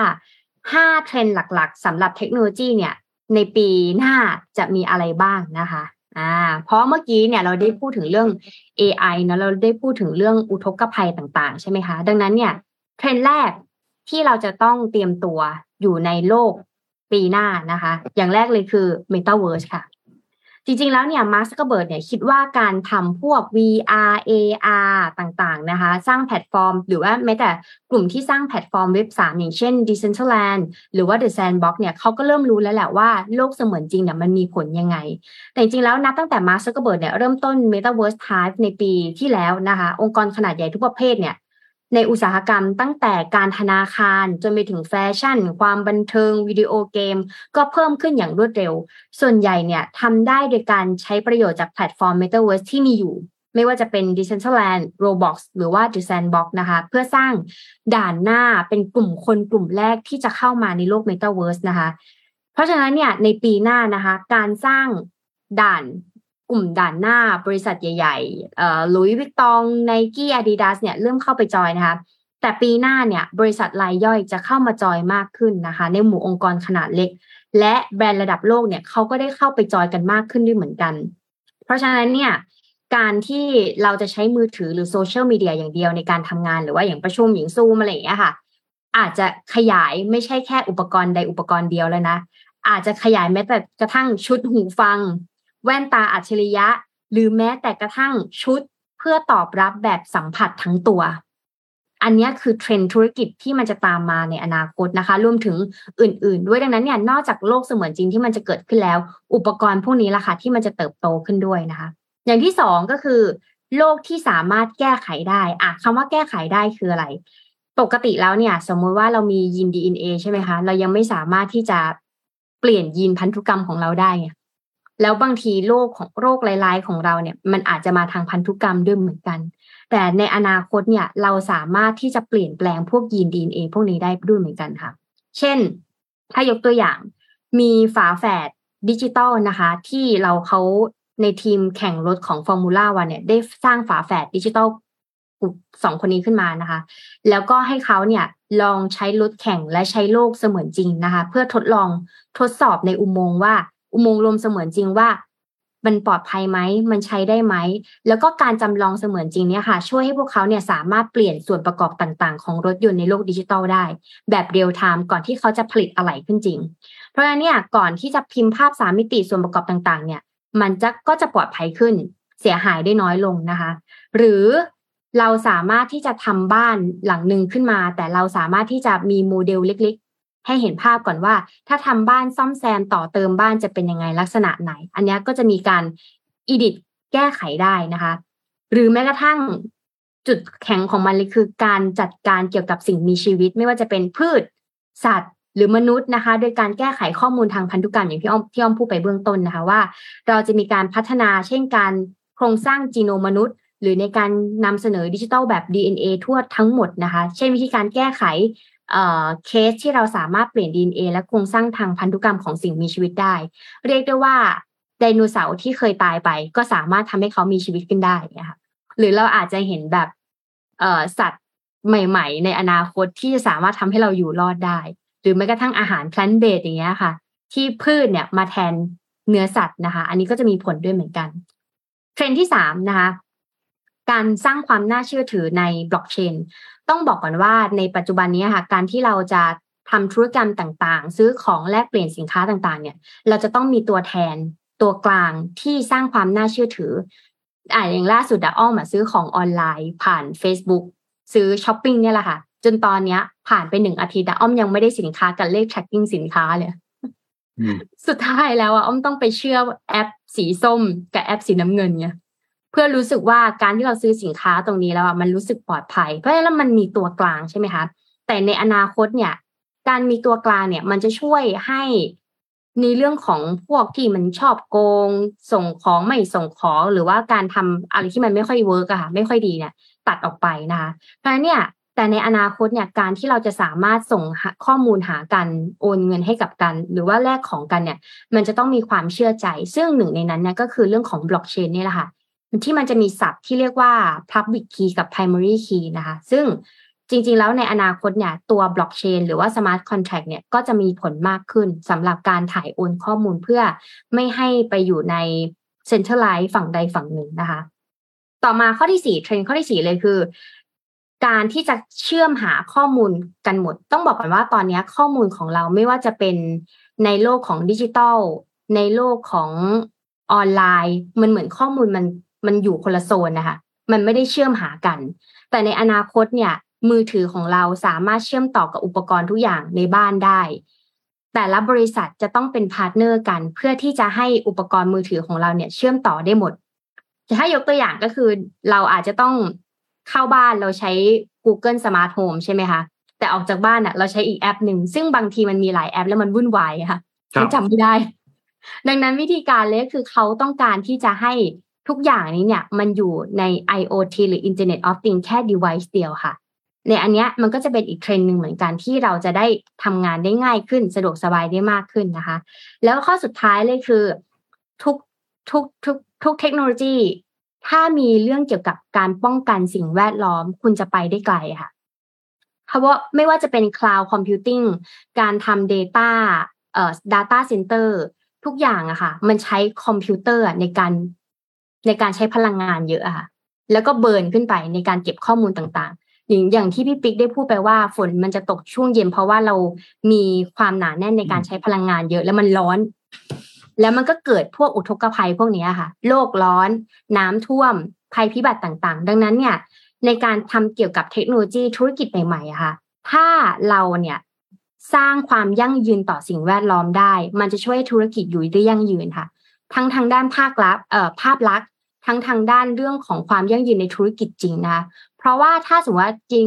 ห้าเทรนด์หลักๆสำหรับเทคโนโลยีเนี่ย ในปีหน้าจะมีอะไรบ้างนะคะ อ่าเพราะเมื่อกี้เนี่ยเราได้พูดถึงเรื่อง AI นะเราได้พูดถึงเรื่องอุทกภัยต่าง ๆ ใช่ไหมคะ ดังนั้นเนี่ยเทรนด์แรกที่เราจะต้องเตรียมตัวอยู่ในโลกปีหน้านะคะ อย่างแรกเลยคือ Metaverse ค่ะ จริงๆ แล้วเนี่ยมาร์คซักเคอร์เบิร์กเนี่ยคิดว่าการทำพวก VR AR ต่างๆนะคะ สร้างแพลตฟอร์ม หรือว่าแม้แต่กลุ่มที่สร้างแพลตฟอร์มเว็บ 3 อย่างเช่น Decentraland หรือว่า The Sandbox เนี่ยเขาก็เริ่มรู้แล้วแหละว่าโลกเสมือนจริงเนี่ยมันมีผลยังไง แต่จริงๆ แล้วนับตั้งแต่มาร์คซักเคอร์เบิร์กเนี่ยเริ่มต้น Metaverse Hype ในปีที่แล้วนะคะ องค์กรขนาดใหญ่ทุกประเภทเนี่ย ในอุตสาหกรรมตั้งแต่การธนาคาร จนไปถึงแฟชั่น ความบันเทิงวิดีโอเกม ก็เพิ่มขึ้นอย่างรวดเร็ว ส่วนใหญ่เนี่ยทำได้โดยการใช้ประโยชน์จากแพลตฟอร์ม Metaverse ที่มีอยู่ ไม่ว่าจะเป็น Decentraland Roblox หรือว่า The Sandbox นะคะ เพื่อสร้างด่านหน้าเป็นกลุ่มคนกลุ่มแรกที่จะเข้ามาในโลก Metaverse นะคะ เพราะฉะนั้นเนี่ยในปีหน้านะคะ การสร้างด่าน กลุ่มด่านหน้าบริษัทใหญ่ๆเอ่อลุยวิกตองไนกี้อาดิดาสเนี่ยเริ่มเข้าไปจอยนะคะแต่ปีหน้าเนี่ยบริษัทรายย่อยจะเข้ามาจอยมากขึ้นนะคะ ในหมู่องค์กรขนาดเล็ก และแบรนด์ระดับโลกเนี่ยเขาก็ได้เข้าไปจอยกันมากขึ้นด้วยเหมือนกัน เพราะฉะนั้นเนี่ยการที่เราจะใช้มือถือหรือโซเชียลมีเดียอย่างเดียวในการทำงานหรือว่าอย่างประชุมอย่างซูมอะไรอย่างเงี้ยค่ะ อาจจะขยายไม่ใช่แค่อุปกรณ์ใดอุปกรณ์เดียวแล้วนะ อาจจะขยายแม้แต่กระทั่งชุดหูฟัง แว่นตาอัจฉริยะ หรือแม้แต่กระทั่งชุดเพื่อตอบรับแบบสัมผัสทั้งตัว อันนี้คือเทรนด์ธุรกิจที่มันจะตามมาในอนาคตนะคะ รวมถึงอื่น ๆ ด้วยดังนั้นเนี่ยนอกจากโลกเสมือนจริงที่มันจะเกิดขึ้นแล้ว อุปกรณ์พวกนี้ล่ะค่ะที่มันจะเติบโตขึ้นด้วยนะคะ อย่างที่สองก็คือ โลกที่สามารถแก้ไขได้อะคำว่าแก้ไขได้คืออะไรปกติแล้วเนี่ย สมมุติว่าเรามียีน DNA ใช่ไหมคะ เรายังไม่สามารถที่จะเปลี่ยนยีนพันธุกรรมของเราได้ไง แล้วบางทีโรคของโรคลายๆของเราเนี่ยมันอาจจะมาทางพันธุกรรมด้วยเหมือนกัน แต่ในอนาคตเนี่ยเราสามารถที่จะเปลี่ยนแปลงพวกยีน DNA พวกนี้ได้ด้วยเหมือนกันค่ะ เช่น ถ้ายกตัวอย่างมีฝาแฝดดิจิตอลนะคะ ที่เราเขาในทีมแข่งรถของฟอร์มูล่าวันเนี่ย ได้สร้างฝาแฝดดิจิตอลสองคนนี้ขึ้นมานะคะ แล้วก็ให้เขาเนี่ยลองใช้รถแข่งและใช้โลกเสมือนจริงนะคะ เพื่อทดลองทดสอบในอุโมงค์ว่า อุโมงค์ลมเสมือนจริงว่า มันปลอดภัยไหมมันใช้ได้ไหม แล้วก็การจำลองเสมือนจริงเนี่ยค่ะ ช่วยให้พวกเขาเนี่ยสามารถเปลี่ยนส่วนประกอบต่างๆ ของรถยนต์ในโลกดิจิตอลได้ แบบ real-time ก่อนที่เขาจะผลิตอะไหล่ขึ้นจริง เพราะฉะนั้นเนี่ยก่อนที่จะพิมพ์ภาพสามมิติส่วนประกอบต่างๆ เนี่ย มันจะก็จะปลอดภัยขึ้น เสียหายได้น้อยลงนะคะ หรือเราสามารถที่จะทำบ้านหลังหนึ่งขึ้นมา แต่เราสามารถที่จะมีโมเดลเล็ก ให้เห็นภาพก่อนว่า ถ้าทำบ้านซ่อมแซมต่อเติมบ้านจะเป็นยังไงลักษณะไหน อันนี้ก็จะมีการอีดิตแก้ไขได้นะคะ หรือแม้กระทั่งจุดแข็งของมันเลยคือการจัดการเกี่ยวกับสิ่งมีชีวิต ไม่ว่าจะเป็นพืช สัตว์หรือมนุษย์นะคะ โดยการแก้ไขข้อมูลทางพันธุกรรมอย่างที่อ้อมที่อ้อมพูดไปเบื้องต้นนะคะว่า เราจะมีการพัฒนาเช่นการโครงสร้างจีโนมนุษย์ หรือในการนำเสนอดิจิทัลแบบ DNA ทั่วทั้งหมดนะคะ เช่นวิธีการแก้ไข เคสที่เราสามารถเปลี่ยน DNA และโครงสร้างทางพันธุกรรมของสิ่งมีชีวิตได้ เรียกได้ว่าไดโนเสาร์ที่เคยตายไป ก็สามารถทำให้เขามีชีวิตขึ้นได้นะคะหรือเราอาจจะเห็นแบบสัตว์ใหม่ ๆ ในอนาคตที่จะสามารถทำให้เราอยู่รอดได้ หรือแม้กระทั่งอาหารพลนเบสอย่างเงี้ยค่ะ ที่พืชเนี่ยมาแทนเนื้อสัตว์นะคะ อันนี้ก็จะมีผลด้วยเหมือนกัน เทรนที่สามนะคะ การสร้างความน่าเชื่อถือในบล็อกเชน ต้องบอกก่อนว่าในปัจจุบันนี้ค่ะการที่เราจะทำธุรกรรมต่างๆ ซื้อของแลกเปลี่ยนสินค้าต่างๆ เนี่ย เราจะต้องมีตัวแทนตัวกลางที่สร้างความน่าเชื่อถืออ่าอย่างล่าสุดอะอ้อมมาซื้อของออนไลน์ ผ่าน Facebook ซื้อช้อปปิ้งเนี่ยแหละค่ะ จนตอนเนี้ย ผ่านไปหนึ่งอาทิตย์อ้อมยังไม่ได้สินค้ากับเลข tracking สินค้าเลยสุดท้ายแล้วอะอ้อมต้องไปเชื่อแอปสีส้มกับแอปสีน้ำเงินเนี่ย เพื่อรู้สึกว่าการที่เราซื้อสินค้าตรงนี้แล้วอะมันรู้สึกปลอดภัย เพราะฉะนั้นมันมีตัวกลางใช่ไหมคะแต่ในอนาคตเนี่ย การมีตัวกลางเนี่ยมันจะช่วยให้ในเรื่องของพวกที่มันชอบโกง ส่งของไม่ส่งของหรือว่าการทำอะไรที่มันไม่ค่อยเวิร์กอะค่ะไม่ค่อยดีเนี่ย ตัดออกไปนะคะเพราะฉะนั้นเนี่ยแต่ในอนาคตเนี่ยการที่เราจะสามารถส่งข้อมูลหากันโอนเงินให้กับกัน หรือว่าแลกของกันเนี่ย มันจะต้องมีความเชื่อใจ ซึ่งหนึ่งในนั้นเนี่ยก็คือเรื่องของบล็อกเชนนี่แหละค่ะ ที่มันจะมีศัพท์ที่เรียกว่า public key กับ primary key นะคะ ซึ่งจริงๆ แล้วในอนาคตเนี่ยตัวบล็อกเชนหรือว่า smart contract เนี่ยก็จะมีผลมากขึ้นสำหรับการถ่ายโอนข้อมูลเพื่อไม่ให้ไปอยู่ใน centralize ฝั่งใดฝั่งหนึ่งนะคะ ต่อมาข้อที่สี่เทรนด์ข้อที่สี่เลยคือ การที่จะเชื่อมหาข้อมูลกันหมด ต้องบอกก่อนว่าตอนนี้ข้อมูลของเราไม่ว่าจะเป็นในโลกของดิจิทัลในโลกของออนไลน์ มันเหมือนข้อมูลมัน มันอยู่คนละโซนนะคะ มันไม่ได้เชื่อมหากัน แต่ในอนาคตเนี่ย มือถือของเราสามารถเชื่อมต่อกับอุปกรณ์ทุกอย่างในบ้านได้ แต่ละบริษัทจะต้องเป็น partner กัน เพื่อที่จะให้อุปกรณ์มือถือของเราเนี่ยเชื่อมต่อได้หมดจะให้ยกตัวอย่างก็คือเราอาจจะต้องเข้าบ้านเราใช้ Google Smart Home ใช่ไหมคะ แต่ออกจากบ้านอะ เราใช้อีกแอปหนึ่ง ซึ่งบางทีมันมีหลายแอปแล้วมันวุ่นวายค่ะฉันจำไม่ได้ ดังนั้นวิธีการเลยคือเขาต้องการที่จะให้ ทุกอย่างนี้เนี่ยมันอยู่ใน IoT หรือ Internet of Things แค่ device เดียวค่ะ ในอันเนี้ยมันก็จะเป็นอีกเทรนด์หนึ่งเหมือนกันที่เราจะได้ทำงานได้ง่ายขึ้นสะดวกสบายได้มากขึ้นนะคะ แล้วข้อสุดท้ายเลยคือทุกทุกทุกทุกเทคโนโลยี ถ้ามีเรื่องเกี่ยวกับการป้องกันสิ่งแวดล้อมคุณจะไปได้ไกลค่ะเพราะว่าไม่ว่าจะเป็น cloud computing การทำ data เอ่อ data center ทุกอย่างอะค่ะ มันใช้คอมพิวเตอร์ในการ ในการใช้พลังงานเยอะอะค่ะ แล้วก็เบิร์นขึ้นไปในการเก็บข้อมูลต่างๆ อย่างอย่างที่พี่ปิ๊กได้พูดไปว่าฝนมันจะตกช่วงเย็น เพราะว่าเรามีความหนาแน่นในการใช้พลังงานเยอะ แล้วมันร้อน แล้วมันก็เกิดพวกอุทกภัยพวกนี้ค่ะ โลกร้อน น้ำท่วม ภัยพิบัติต่างๆ ดังนั้นเนี่ยในการทำเกี่ยวกับเทคโนโลยีธุรกิจใหม่ๆอะค่ะ ถ้าเราเนี่ยสร้างความยั่งยืนต่อสิ่งแวดล้อมได้ มันจะช่วยธุรกิจอยู่ได้ยั่งยืนค่ะ ทั้งทางด้านภาคลักษณ์เอ่อภาพลักษณ์ ทั้งทางด้านเรื่องของความยั่งยืนในธุรกิจจริงนะคะเพราะว่าถ้าสมมติว่าจริง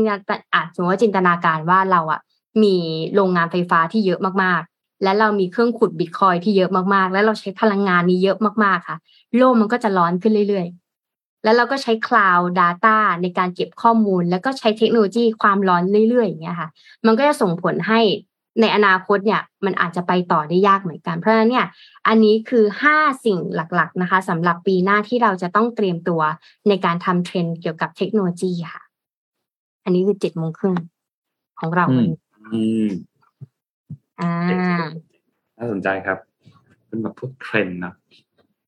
อาจสมมติว่าจินตนาการว่าเราอะมีโรงงานไฟฟ้าที่เยอะมากๆ และเรามีเครื่องขุดบิตคอยที่เยอะมากๆ และเราใช้พลังงานนี้เยอะมากๆค่ะ โลกมันก็จะร้อนขึ้นเรื่อยๆ แล้วเราก็ใช้คลาวด์ Data ในการเก็บข้อมูล แล้วก็ใช้เทคโนโลยีความร้อนเรื่อยๆอย่างเงี้ยค่ะ มันก็จะส่งผลให้ ในอนาคตเนี่ยมันอาจจะไปต่อได้ยากเหมือนกัน เพราะฉะนั้นเนี่ยอันนี้คือห้าสิ่งหลักๆนะคะสำหรับปีหน้าที่เราจะต้องเตรียมตัวในการทำเทรนด์เกี่ยวกับเทคโนโลยีค่ะ อันนี้คือเจ็ดโมงครึ่งของเราวันนี้อืมอ่าน่าสนใจครับ เป็นแบบพวกเทรนด์นะ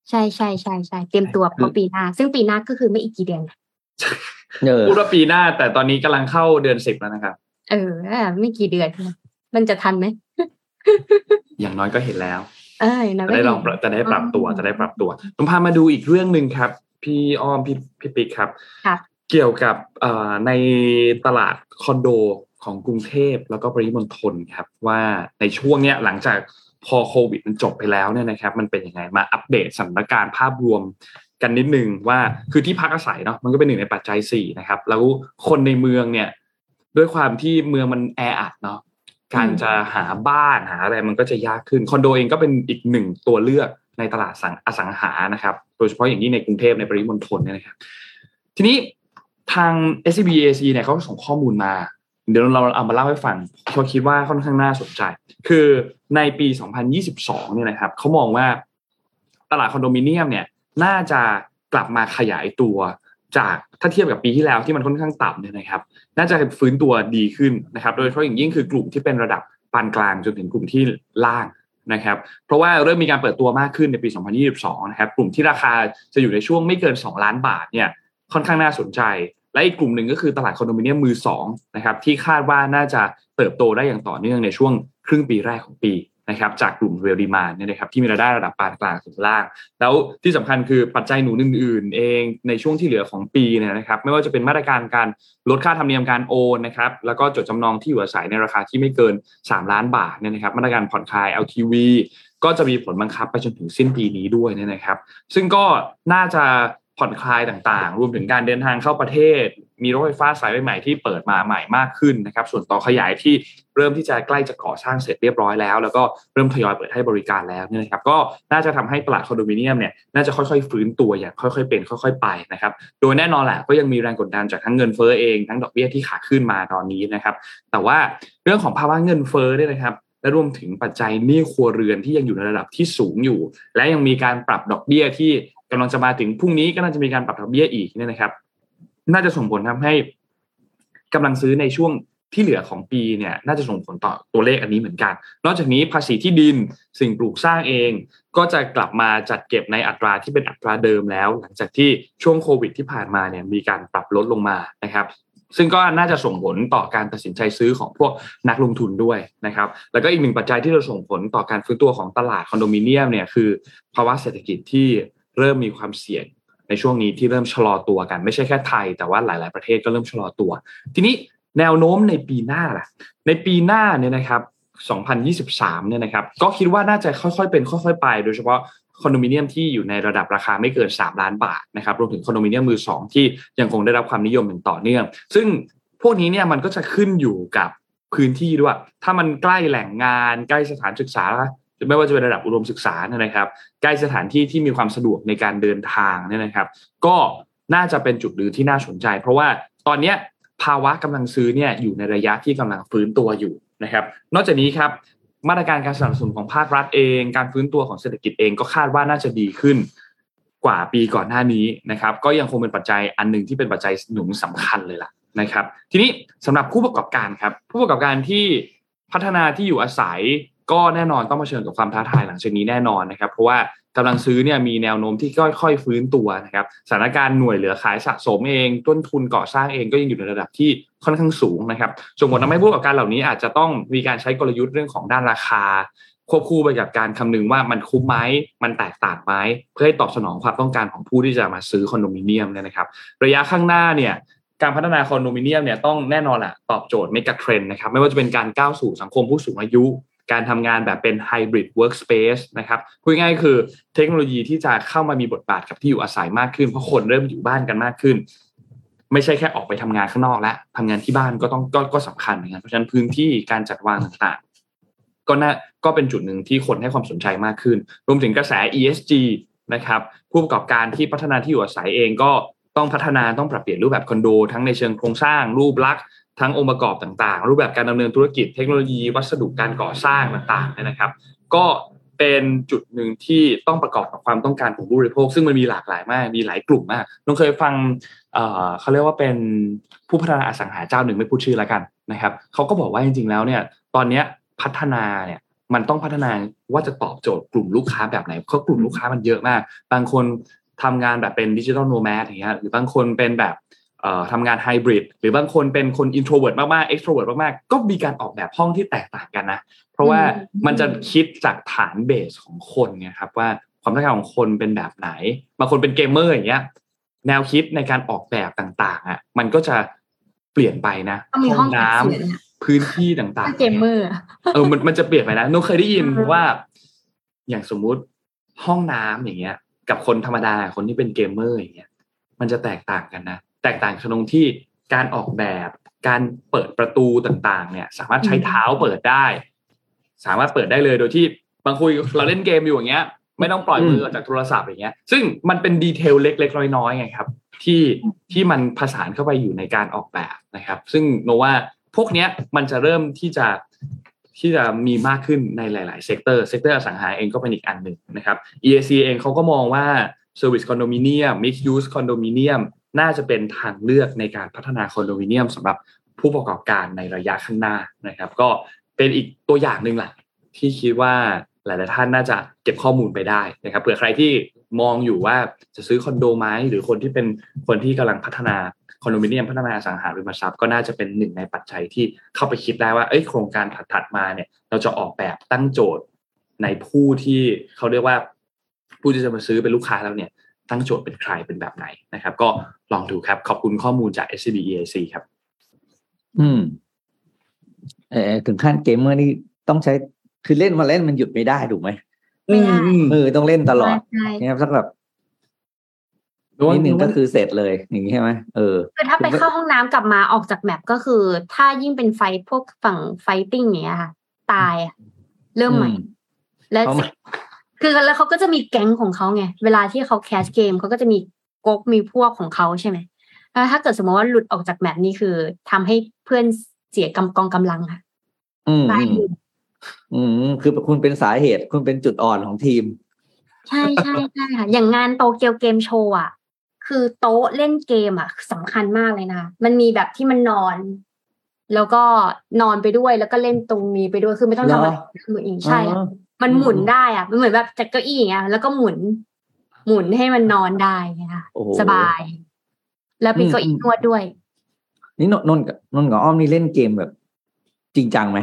ใช่ใช่ใช่ใช่เตรียมตัวเพราะปีหน้า ซึ่งปีหน้าก็คือไม่อีกกี่เดือนเออพูดว่าปีหน้าแต่ตอนนี้กำลังเข้าเดือนสิบแล้วนะครับเออ ไม่กี่เดือน มันจะทันไหม อย่างน้อยก็เห็นแล้วเอ้ยนะจะได้ลองปรับจะได้ปรับตัวจะได้ปรับตัวผมพามาดูอีกเรื่องหนึ่งครับ พี่อ้อมพี่พี่ปิ๊กครับครับเกี่ยวกับเอ่อในตลาดคอนโดของกรุงเทพแล้วก็ปริมณฑลครับ ว่าในช่วงเนี้ยหลังจากพอโควิดมันจบไปแล้วเนี่ยนะครับ มันเป็นยังไงมาอัปเดตสถานการณ์ภาพรวมกันนิดนึงว่าคือที่พักอาศัยเนาะมันก็เป็นหนึ่งในปัจจัยสี่นะครับ แล้วคนในเมืองเนี่ย ด้วยความที่เมืองมันแออัดเนาะ การจะหาบ้านหาอะไรมันก็จะยากขึ้นคอนโดเองก็เป็นอีกหนึ่งตัวเลือกในตลาดสังอสังหานะครับ โดยเฉพาะอย่างยิ่งในกรุงเทพในปริมณฑลเนี่ยนะครับ ทีนี้ทาง SCB AC เนี่ยเขาส่งข้อมูลมา เดี๋ยวเราเอามาเล่าให้ฟังเขาคิดว่าค่อนข้างน่าสนใจ คือในปี 2022 เนี่ยนะครับเขามองว่าตลาดคอนโดมิเนียมเนี่ยน่าจะกลับมาขยายตัว จากถ้าเทียบกับปีที่แล้วที่มันค่อนข้างต่ำเนี่ยนะครับ น่าจะฟื้นตัวดีขึ้นนะครับ โดยเฉพาะอย่างยิ่งคือกลุ่มที่เป็นระดับปานกลางจนถึงกลุ่มที่ล่างนะครับ เพราะว่าเริ่มมีการเปิดตัวมากขึ้นในปี 2022 นะครับ กลุ่มที่ราคาจะอยู่ในช่วงไม่เกิน 2 ล้านบาทเนี่ยค่อนข้างน่าสนใจ และอีกกลุ่มหนึ่งก็คือตลาดคอนโดมิเนียมมือสองนะครับที่คาดว่าน่าจะเติบโตได้อย่างต่อเนื่องในช่วงครึ่งปีแรกของปี นะครับจากกลุ่มเรียลดีมานเนี่ยนะครับที่มีรายได้ระดับปานกลางถึงล่าง แล้วที่สำคัญคือปัจจัยหนุนอื่นๆ เองในช่วงที่เหลือของปีเนี่ยนะครับไม่ว่าจะเป็นมาตรการการลดค่าธรรมเนียมการโอนนะครับแล้วก็จดจำนองที่อยู่อาศัยในราคาที่ไม่เกิน 3 ล้านบาทเนี่ยนะครับมาตรการผ่อนคลาย LTV ก็จะมีผลบังคับไปจนถึงสิ้นปีนี้ด้วยเนี่ยนะครับ ซึ่งก็น่าจะ ผ่อนคลายต่างๆ รวมถึงการเดินทางเข้าประเทศ มีรถไฟฟ้าสายใหม่ที่เปิดมาใหม่มากขึ้นนะครับ ส่วนต่อขยายที่เริ่มที่จะใกล้จะก่อสร้างเสร็จเรียบร้อยแล้ว แล้วก็เริ่มทยอยเปิดให้บริการแล้วเนี่ยนะครับ ก็น่าจะทำให้ตลาดคอนโดมิเนียมเนี่ยน่าจะค่อยๆฟื้นตัวอย่างค่อยๆเป็นค่อย ๆไปนะครับ โดยแน่นอนแหละก็ยังมีแรงกดดันจากทั้งเงินเฟ้อเองทั้งดอกเบี้ยที่ขาขึ้นมาตอนนี้นะครับ แต่ว่าเรื่องของภาวะเงินเฟ้อเนี่ยนะครับและรวมถึงปัจจัยหนี้ครัวเรือนที่ยังอยู่ในระดับที่สูงอยู่ และยังมีการปรับดอกเบี้ยที่ กำลังจะมาถึงพรุ่งนี้ก็น่าจะมีการปรับดอกเบี้ยอีกเนี่ยนะครับ น่าจะส่งผลทำให้กำลังซื้อในช่วงที่เหลือของปีเนี่ยน่าจะส่งผลต่อตัวเลขอันนี้เหมือนกัน นอกจากนี้ภาษีที่ดินสิ่งปลูกสร้างเอง ก็จะกลับมาจัดเก็บในอัตราที่เป็นอัตราเดิมแล้ว หลังจากที่ช่วงโควิดที่ผ่านมาเนี่ยมีการปรับลดลงมานะครับ ซึ่งก็น่าจะส่งผลต่อการตัดสินใจซื้อของพวกนักลงทุนด้วยนะครับ แล้วก็อีกหนึ่งปัจจัยที่จะส่งผลต่อการฟื้นตัวของตลาดคอนโดมิเนียมเนี่ยคือภาวะเศรษฐกิจที่ เริ่มมีความเสี่ยงในช่วงนี้ที่เริ่มชะลอตัวกัน ไม่ใช่แค่ไทย แต่ว่าหลาย ๆ ประเทศก็เริ่มชะลอตัว ทีนี้แนวโน้มในปีหน้าล่ะในปีหน้าเนี่ยนะครับ2023เนี่ยนะครับก็คิดว่าน่าจะค่อยๆเป็นค่อยๆไป โดยเฉพาะคอนโดมิเนียมที่อยู่ในระดับราคาไม่เกิน 3 ล้านบาทนะครับรวมถึงคอนโดมิเนียมมือสองที่ยังคงได้รับความนิยมอย่างต่อเนื่อง ซึ่งพวกนี้เนี่ยมันก็จะขึ้นอยู่กับพื้นที่ด้วย ถ้ามันใกล้แหล่งงานใกล้สถานศึกษา ไม่ว่าจะเป็นระดับอุดมศึกษาเนี่ยนะครับ ใกล้สถานที่ที่มีความสะดวกในการเดินทางเนี่ยนะครับ ก็น่าจะเป็นจุดดือที่น่าสนใจ เพราะว่าตอนเนี้ยภาวะกำลังซื้อเนี่ยอยู่ในระยะที่กำลังฟื้นตัวอยู่นะครับ นอกจากนี้ครับมาตรการการสนับสนุนของภาครัฐเอง การฟื้นตัวของเศรษฐกิจเองก็คาดว่าน่าจะดีขึ้นกว่าปีก่อนหน้านี้นะครับ ก็ยังคงเป็นปัจจัยอันหนึ่งที่เป็นปัจจัยหนุนสำคัญเลยล่ะนะครับ ทีนี้สำหรับผู้ประกอบการครับ ผู้ประกอบการที่พัฒนาที่อยู่อาศัย ก็แน่นอนต้องเผชิญกับความท้าทายหลังจากนี้แน่นอนนะครับเพราะว่ากำลังซื้อเนี่ยมีแนวโน้มที่ค่อยๆฟื้นตัวนะครับสถานการณ์หน่วยเหลือขายสะสมเองต้นทุนก่อสร้างเองก็ยังอยู่ในระดับที่ค่อนข้างสูงนะครับส่งผลทำให้ผู้ประกอบการเหล่านี้อาจจะต้องมีการใช้กลยุทธ์เรื่องของด้านราคา ควบคู่ไปกับการคำนึงว่ามันคุ้มไหมมันแตกต่างไหมเพื่อให้ตอบสนองความต้องการของผู้ที่จะมาซื้อคอนโดมิเนียมเนี่ยนะครับ ระยะข้างหน้าเนี่ยการพัฒนาคอนโดมิเนียมเนี่ยต้องแน่นอนแหละตอบโจทย์ megatrend นะครับไม่ว่าจะเป็นการก้าวสู่สังคมผู้สูงอายุ การทำงานแบบเป็น hybrid workspace นะครับพูดง่ายคือเทคโนโลยีที่จะเข้ามามีบทบาทกับที่อยู่อาศัยมากขึ้น เพราะคนเริ่มอยู่บ้านกันมากขึ้น ไม่ใช่แค่ออกไปทำงานข้างนอกแล้วทำงานที่บ้านก็ต้องก็ก็สำคัญเหมือนกันเพราะฉะนั้นพื้นที่การจัดวางต่างๆ ก็น่าก็เป็นจุดหนึ่งที่คนให้ความสนใจมากขึ้น รวมถึงกระแส ESG นะครับผู้ประกอบการที่พัฒนาที่อยู่อาศัยเองก็ต้องพัฒนาต้องปรับเปลี่ยนรูปแบบคอนโด ทั้งในเชิงโครงสร้างรูปลักษณ์ ทั้งองค์ประกอบต่างๆ รูปแบบการดำเนินธุรกิจเทคโนโลยี วัสดุการก่อสร้างต่างๆนะครับ ก็เป็นจุดหนึ่งที่ต้องประกอบกับความต้องการของผู้บริโภค ซึ่งมันมีหลากหลายมากมีหลายกลุ่มมากน้องเคยฟังเเขาเรียกว่าเป็นผู้พัฒนาอสังหาเจ้าหนึ่งไม่พูดชื่อแล้วกันนะครับเขาก็บอกว่าจริงๆแล้วเนี่ยตอนนี้พัฒนาเนี่ยมันต้องพัฒนาว่าจะตอบโจทย์กลุ่มลูกค้าแบบไหนเพราะกลุ่มลูกค้ามันเยอะมาก บางคนทำงานแบบเป็น digital nomad อย่างเงี้ยหรือบางคนเป็นแบบ ทำงานไฮบริดหรือบางคนเป็นคน introvert มากๆ extrovert มากๆ ก็มีการออกแบบห้องที่แตกต่างกันนะ เพราะว่ามันจะคิดจากฐาน base ของคนไงครับว่าความต้องการของคนเป็นแบบไหน บางคนเป็นเกมเมอร์อย่างเงี้ยแนวคิดในการออกแบบต่างๆอะมันก็จะเปลี่ยนไปนะมีห้องน้ำพื้นที่ต่างๆเกมเมอร์เออมันมันจะเปลี่ยนไปนะนุเคยได้ยินว่า อย่างสมมุติห้องน้ำอย่างเงี้ย กับคนธรรมดาคนที่เป็นเกมเมอร์อย่างเงี้ยมันจะแตกต่างกันนะ แตกต่างตรงที่การออกแบบการเปิดประตูต่างๆ เนี่ย สามารถใช้เท้าเปิดได้ สามารถเปิดได้เลยโดยที่บางทีเราเล่นเกมอยู่อย่างเงี้ย ไม่ต้องปล่อยมือออกจากโทรศัพท์อย่างเงี้ย ซึ่งมันเป็น detail เล็กๆน้อยๆไงครับ ที่ที่มันผสานเข้าไปอยู่ในการออกแบบนะครับ ซึ่ง know-how พวกเนี้ยมันจะเริ่มที่จะที่จะมีมากขึ้นในหลายๆ sector sector อสังหาเองก็เป็นอีกอันหนึ่งนะครับ EIC เองเขาก็มองว่า Service Condominium Mixed Use Condominium น่าจะเป็นทางเลือกในการพัฒนาคอนโดมิเนียมสำหรับผู้ประกอบการในระยะข้างหน้านะครับ ก็เป็นอีกตัวอย่างหนึ่งแหละที่คิดว่าหลาย ๆ ท่านน่าจะเก็บข้อมูลไปได้นะครับเผื่อใครที่มองอยู่ว่าจะซื้อคอนโดไหมหรือคนที่เป็นคนที่กำลังพัฒนาคอนโดมิเนียมพัฒนาอสังหาริมทรัพย์ก็น่าจะเป็นหนึ่งในปัจจัยที่เข้าไปคิดได้ว่าเอ้ยโครงการถัด ๆ มาเนี่ย เราจะออกแบบตั้งโจทย์ในผู้ที่เขาเรียกว่าผู้ที่จะมาซื้อเป็นลูกค้าแล้วเนี่ย ตั้งโจทย์เป็นใครเป็นแบบไหนนะครับ ก็ลองดูครับขอบคุณข้อมูลจาก SCB EIC ครับ อืมเออถึงขั้นเกมเมอร์นี่ต้องใช้คือเล่นมาเล่นมันหยุดไม่ได้ถูกไหมไม่ได้เออต้องเล่นตลอดใช่เนี่ยสักแบบนิดหนึ่งก็คือเสร็จเลยอย่างนี้ใช่ไหมเออคือถ้าไปเข้าห้องน้ำกลับมาออกจากแมปก็คือ ถ้ายิ่งเป็นไฟพวกฝั่งไฟติ้งอย่างเงี้ยค่ะ ตายอะเริ่มใหม่อืมแล้วเพราะมัน คือแล้วเขาก็จะมีแก๊งของเขาไง เวลาที่เขาแคสเกมเขาก็จะมีก๊กมีพวกของเขาใช่ไหมแล้วถ้าเกิดสมมติว่าหลุดออกจากแมปนี่คือทำให้เพื่อนเสียกำกองกำลังค่ะอืมตายอืมอืมคือคุณเป็นสาเหตุคุณเป็นจุดอ่อนของทีม ใช่ใช่ใช่ค่ะ อย่างงานโตเกียวเกมโชว์อะ คือโต๊ะเล่นเกมอะสำคัญมากเลยนะคะมันมีแบบที่มันนอน แล้วก็นอนไปด้วยแล้วก็เล่นตรงนี้ไปด้วยคือไม่ต้องทำอะไรเหรอมือเองใช่อะอ๋อ มันหมุนได้อะมันเหมือนแบบจากเก้าอี้อย่างเงี้ยแล้วก็หมุน หมุนให้มันนอนได้ไงค่ะโอ้โหสบาย แล้วมีอืมเก้าอี้นวดด้วย นี่นนนนท์กับนนท์กับอ้อมนี่เล่นเกมแบบ จริงจังไหม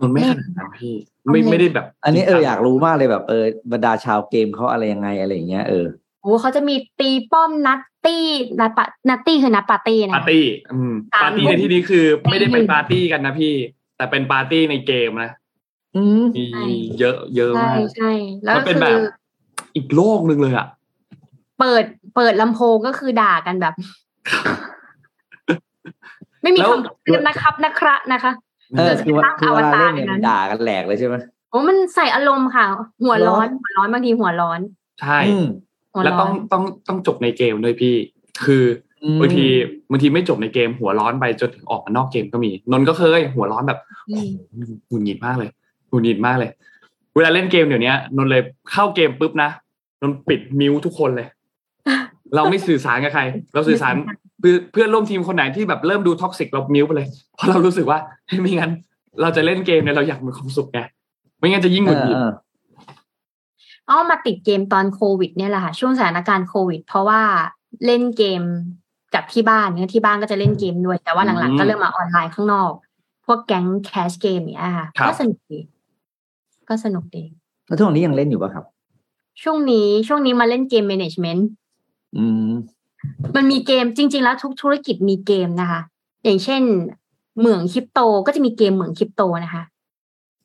มันไม่ขนาดนั้นพี่ไม่ไม่ได้แบบ อันนี้เอออยากรู้มากเลยแบบเออบรรดาชาวเกมเขาอะไรยังไงอะไรอย่างเงี้ยเออโอ้เขาจะมีตีป้อมนัตตี้นัดปะนัตตี้คือนัดปาร์ตี้นะปาร์ตี้อืมสามปาร์ตี้ทุ่ในมที่นี้คือ ไม่ได้ไปตีหนึ่งปาร์ตี้กันนะพี่ แต่เป็นปาร์ตี้ในเกมนะอื มมีใช่เยอะเยอะใช่มากใช่แล้วมัก็นเป็นคืแบอบอีกโลกหนึ่งเลยอะ เปิดเปิดลำโพงก็คือด่ากันแบบ ไม่มีแล้วคำเตือนนะครับนะครับนะคะเออคือว่าคือเวลาเล่นเนี่ยอวตารในนั้มันนด่ากันแหลกเลยใช่ไหมโอ้มันใส่อารมณ์ค่ะ หัวร้อนเหรอหัวร้อนบางทีหัวร้อน ใช่อืมหัวแล้วร้ต้อองนต้องต้องจบในเกมด้วยพี่ คืออืมบางทีบางทีไม่จบในเกมหัวร้อนไปจนถึงออกมานอกเกมก็มี นนท์ก็เคย หัวร้อนแบบอืมหงุดหงิดมากเลย หงุดหงิดมากเลย เวลาเล่นเกมเดี๋ยวนี้นนท์เลยเข้าเกมปุ๊บนะนนท์ปิด mute ทุกคนเลย เราไม่สื่อสารกับใคร เราสื่อสารเพื่อเพื่อนร่วมทีมคนไหนที่แบบเริ่มดู toxic เรา mute ไปเลย เพราะเรารู้สึกว่าเฮ้ยไม่งั้น เราจะเล่นเกมเนี่ยเราอยากมีความสุขไงไม่งั้นจะยิ่งหงุดหงิดเอออ้อมาติดเกมตอนโควิด เนี่ยแหละค่ะช่วงสถานการณ์โควิด เพราะว่าเล่นเกมกับที่บ้านเนี่ยที่บ้านก็จะเล่นเกมด้วย แต่ว่าหลังๆ ก็เริ่มมาออนไลน์ข้างนอก พวกแก๊งแคชเกมเนี่ยค่ะครับก็สนุกดี ก็สนุกดีแล้วทุกวันนี้ยังเล่นอยู่ป่ะครับ ช่วงนี้ช่วงนี้มาเล่นเกม management อืมมันมีเกมจริง ๆ แล้วทุกธุรกิจมีเกมนะคะ อย่างเช่น เหมืองคริปโตก็จะมีเกมเหมืองคริปโตนะคะ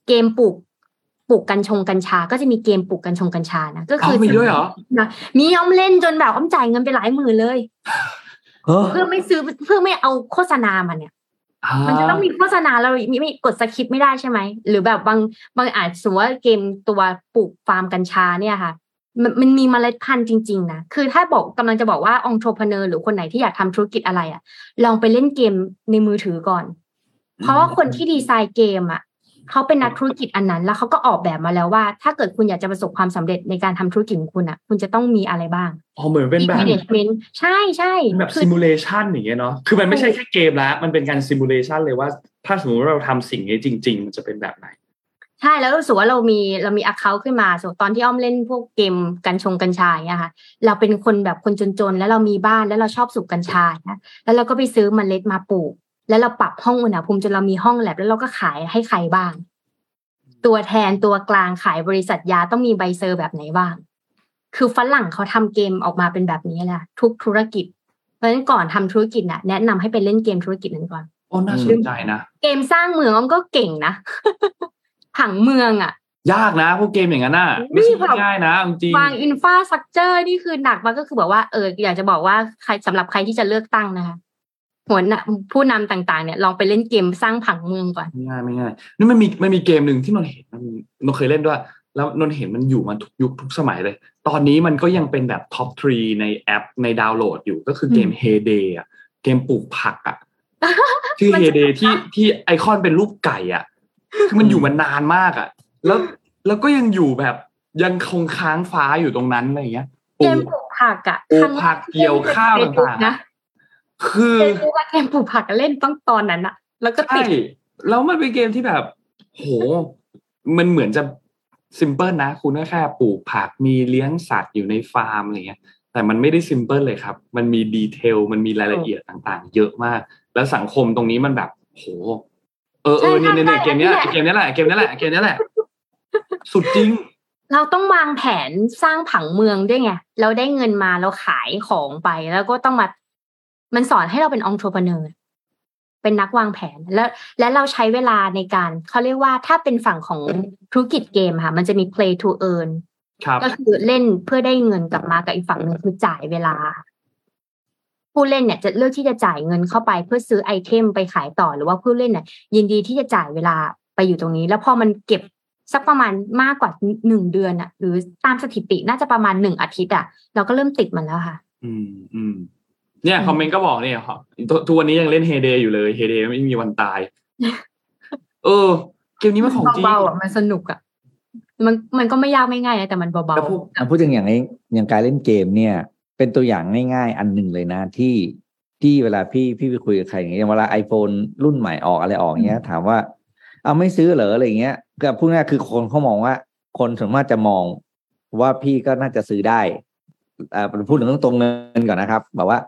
เกมปลูกปลูกกัญชงกัญชา ก็จะมีเกมปลูกกัญชงกัญชานะก็คืเอามีด้วยเหรอนะมีอ้อมเล่นจนแบบอ้อมจ่ายเงินไปหลายหมื่นเลยเฮ้อเพื่อไม่ซื้อเพื่อไม่เอาโฆษณามันเนี่ย มันจะต้องมีโฆษณาเราไม่ม่กดสคริปไม่ได้ใช่ไหม หรือแบบบางบางอาจสมมติว่าเกมตัวปลูกฟาร์มกัญชาเนี่ยค่ะ มันมันมีเมล็ดพันธุ์จริง ๆ นะ คือถ้าบอกกำลังจะบอกว่าองค์ r e ร e หรือคนไหนที่อยากทำธุรกิจอะไรอะ ลองไปเล่นเกมในมือถือก่อน เพราะว่าคนที่ดีไซน์เกมอะ เขาเป็นนักธุรกิจอันนั้น แล้วเขาก็ออกแบบมาแล้วว่า ถ้าเกิดคุณอยากจะประสบความสำเร็จในการทำธุรกิจของคุณอะ คุณจะต้องมีอะไรบ้างอ๋อเหมือนเป็นแบบ management ใช่ใช่เป็นแบบคือ simulation อย่างเงี้ยเนาะคือมันไม่ใช่แค่เกมแล้วมันเป็นการ simulation เลยว่าถ้าสมมติว่าเราทำสิ่งนี้จริง ๆ มันจะเป็นแบบไหนใช่แล้วรู้สึกว่าเรามีเรามี account ขึ้นมาสมมติตอนที่อ้อมเล่นพวกเกมกัญชงกัญชาอย่างเงี้ยค่ะ เราเป็นคนแบบคนจนๆ แล้วเรามีบ้านแล้วเราชอบสูบกัญชานะแล้วเราก็ไปซื้อเมล็ดมาปลูก แล้วเราปรับห้องอุณหภูมิจนเรามีห้องแล็บแล้วเราก็ขายให้ใครบ้าง ตัวแทนตัวกลางขายบริษัทยาต้องมีใบ cert แบบไหนบ้าง คือฝรั่งเขาทำเกมออกมาเป็นแบบนี้แหละทุกธุรกิจ เพราะฉะนั้นก่อนทำธุรกิจน่ะ แนะนำให้ไปเล่นเกมธุรกิจนั้นก่อนโอ้น่าสนใจนะเกมสร้างเมืองอ้อมก็เก่งนะผังเมืองอะ ยากนะพวกเกมอย่างนั้นน่ะไม่ใช่ง่ายๆนะเอาจริงวางอินฟาสตรักเจอร์นี่คือหนักมากก็คือแบบว่าเอออยากจะบอกว่าใครสำหรับใครที่จะเลือกตั้งนะคะ หัวหน้าผู้นำต่างๆ เนี่ยลองไปเล่นเกมสร้างผังเมืองก่อนไม่ง่ายไม่ง่ายนี่มันมีมันมีเกมหนึ่งที่นนท์เห็นมันนนท์เคยเล่นด้วย แล้วนนท์เห็นมันอยู่มาทุกยุคทุกสมัยเลย ตอนนี้มันก็ยังเป็นแบบ top three ในแอปในดาวน์โหลดอยู่ก็คือเกมอืม Hay Day อะเกมปลูกผักอะชื่อมันเฮจะเดย์ที่ที่ไอคอนเป็นรูปไก่อะคือมันอยู่มานานมากอะแล้วแล้วก็ยังอยู่แบบยังคงค้างฟ้าอยู่ตรงนั้นอะไรอย่างเงี้ยปเกลูมกปลูกผักอะปลูกผักเกี่ยวข้าวต่างๆนะ คือเฟซบุ๊กอะเกมปลูกผักเล่นต้องตอนนั้นอะแล้วก็ติด ใช่แล้วมันเป็นเกมที่แบบ โห มันเหมือนจะ simple นะ คุณก็แค่ปลูกผักมีเลี้ยงสัตว์อยู่ในฟาร์มอะไรเงี้ย แต่มันไม่ได้ simple เลยครับ มันมี detail มันมีรายละเอียดต่างๆ เยอะมาก แล้วสังคมตรงนี้มันแบบ โห เออเออเนี่ยเนี่ยเนี่ยเกมเนี้ยเกมเนี้ยแหละเกมเนี้ยแหละเกมเนี้ยแหละ สุดจริง เราต้องวางแผนสร้างผังเมืองด้วยไง เราได้เงินมาเราขายของไปแล้วก็ต้องมา มันสอนให้เราเป็นองค์ r e ร e เนอร์เป็นนักวางแผน แล้วและเราใช้เวลาในการเขาเรียกว่าถ้าเป็นฝั่งของธุรกิจเกมค่ะ มันจะมี play to earn ครับก็คือเล่นเพื่อได้เงินกลับมากับอีกฝั่งหนึ่งคือจ่ายเวลา ผู้เล่นเนี่ยจะเลือกที่จะจ่ายเงินเข้าไปเพื่อซื้อไอเทมไปขายต่อหรือว่าผู้เล่นเนี่ยยินดีที่จะจ่ายเวลาไปอยู่ตรงนี้ แล้วพอมันเก็บสักประมาณมากกว่าหนึ่งเดือนอะหรือตามสถิติน่าจะประมาณหนึ่งอาทิตย์อะเราก็เริ่มติดมันแล้วค่ะ อืมอืม เนี่ยคอมเมนต์ก็บอกเนี่ยครับทุกวันนี้ยังเล่นเฮเดย์อยู่เลยเฮเดย์ไม่มีวันตาย เออ เกมนี้มันของจริงเบาๆอะมันสนุกอะมันมันก็ไม่ยากไม่ง่ายนะแต่มันเบาแล้วพวกอะพูดถึงอย่างนี้อย่างการเล่นเกมเนี่ย เป็นตัวอย่างง่ายๆ อันหนึ่งเลยนะที่ที่เวลาพี่พี่ไปคุยกับใครอย่างเงี้ยอย่างเวลา iPhone รุ่นใหม่ออกอะไรออกเงี้ย ถามว่า เอาไม่ซื้อเหรออะไรเงี้ยก็พูดง่ายๆคือคนเขามองว่า คนส่วนมากจะมองว่าพี่ก็น่าจะซื้อได้อ่าพูดถึงเรื่องตรงเงินก่อนนะครับแบบว่า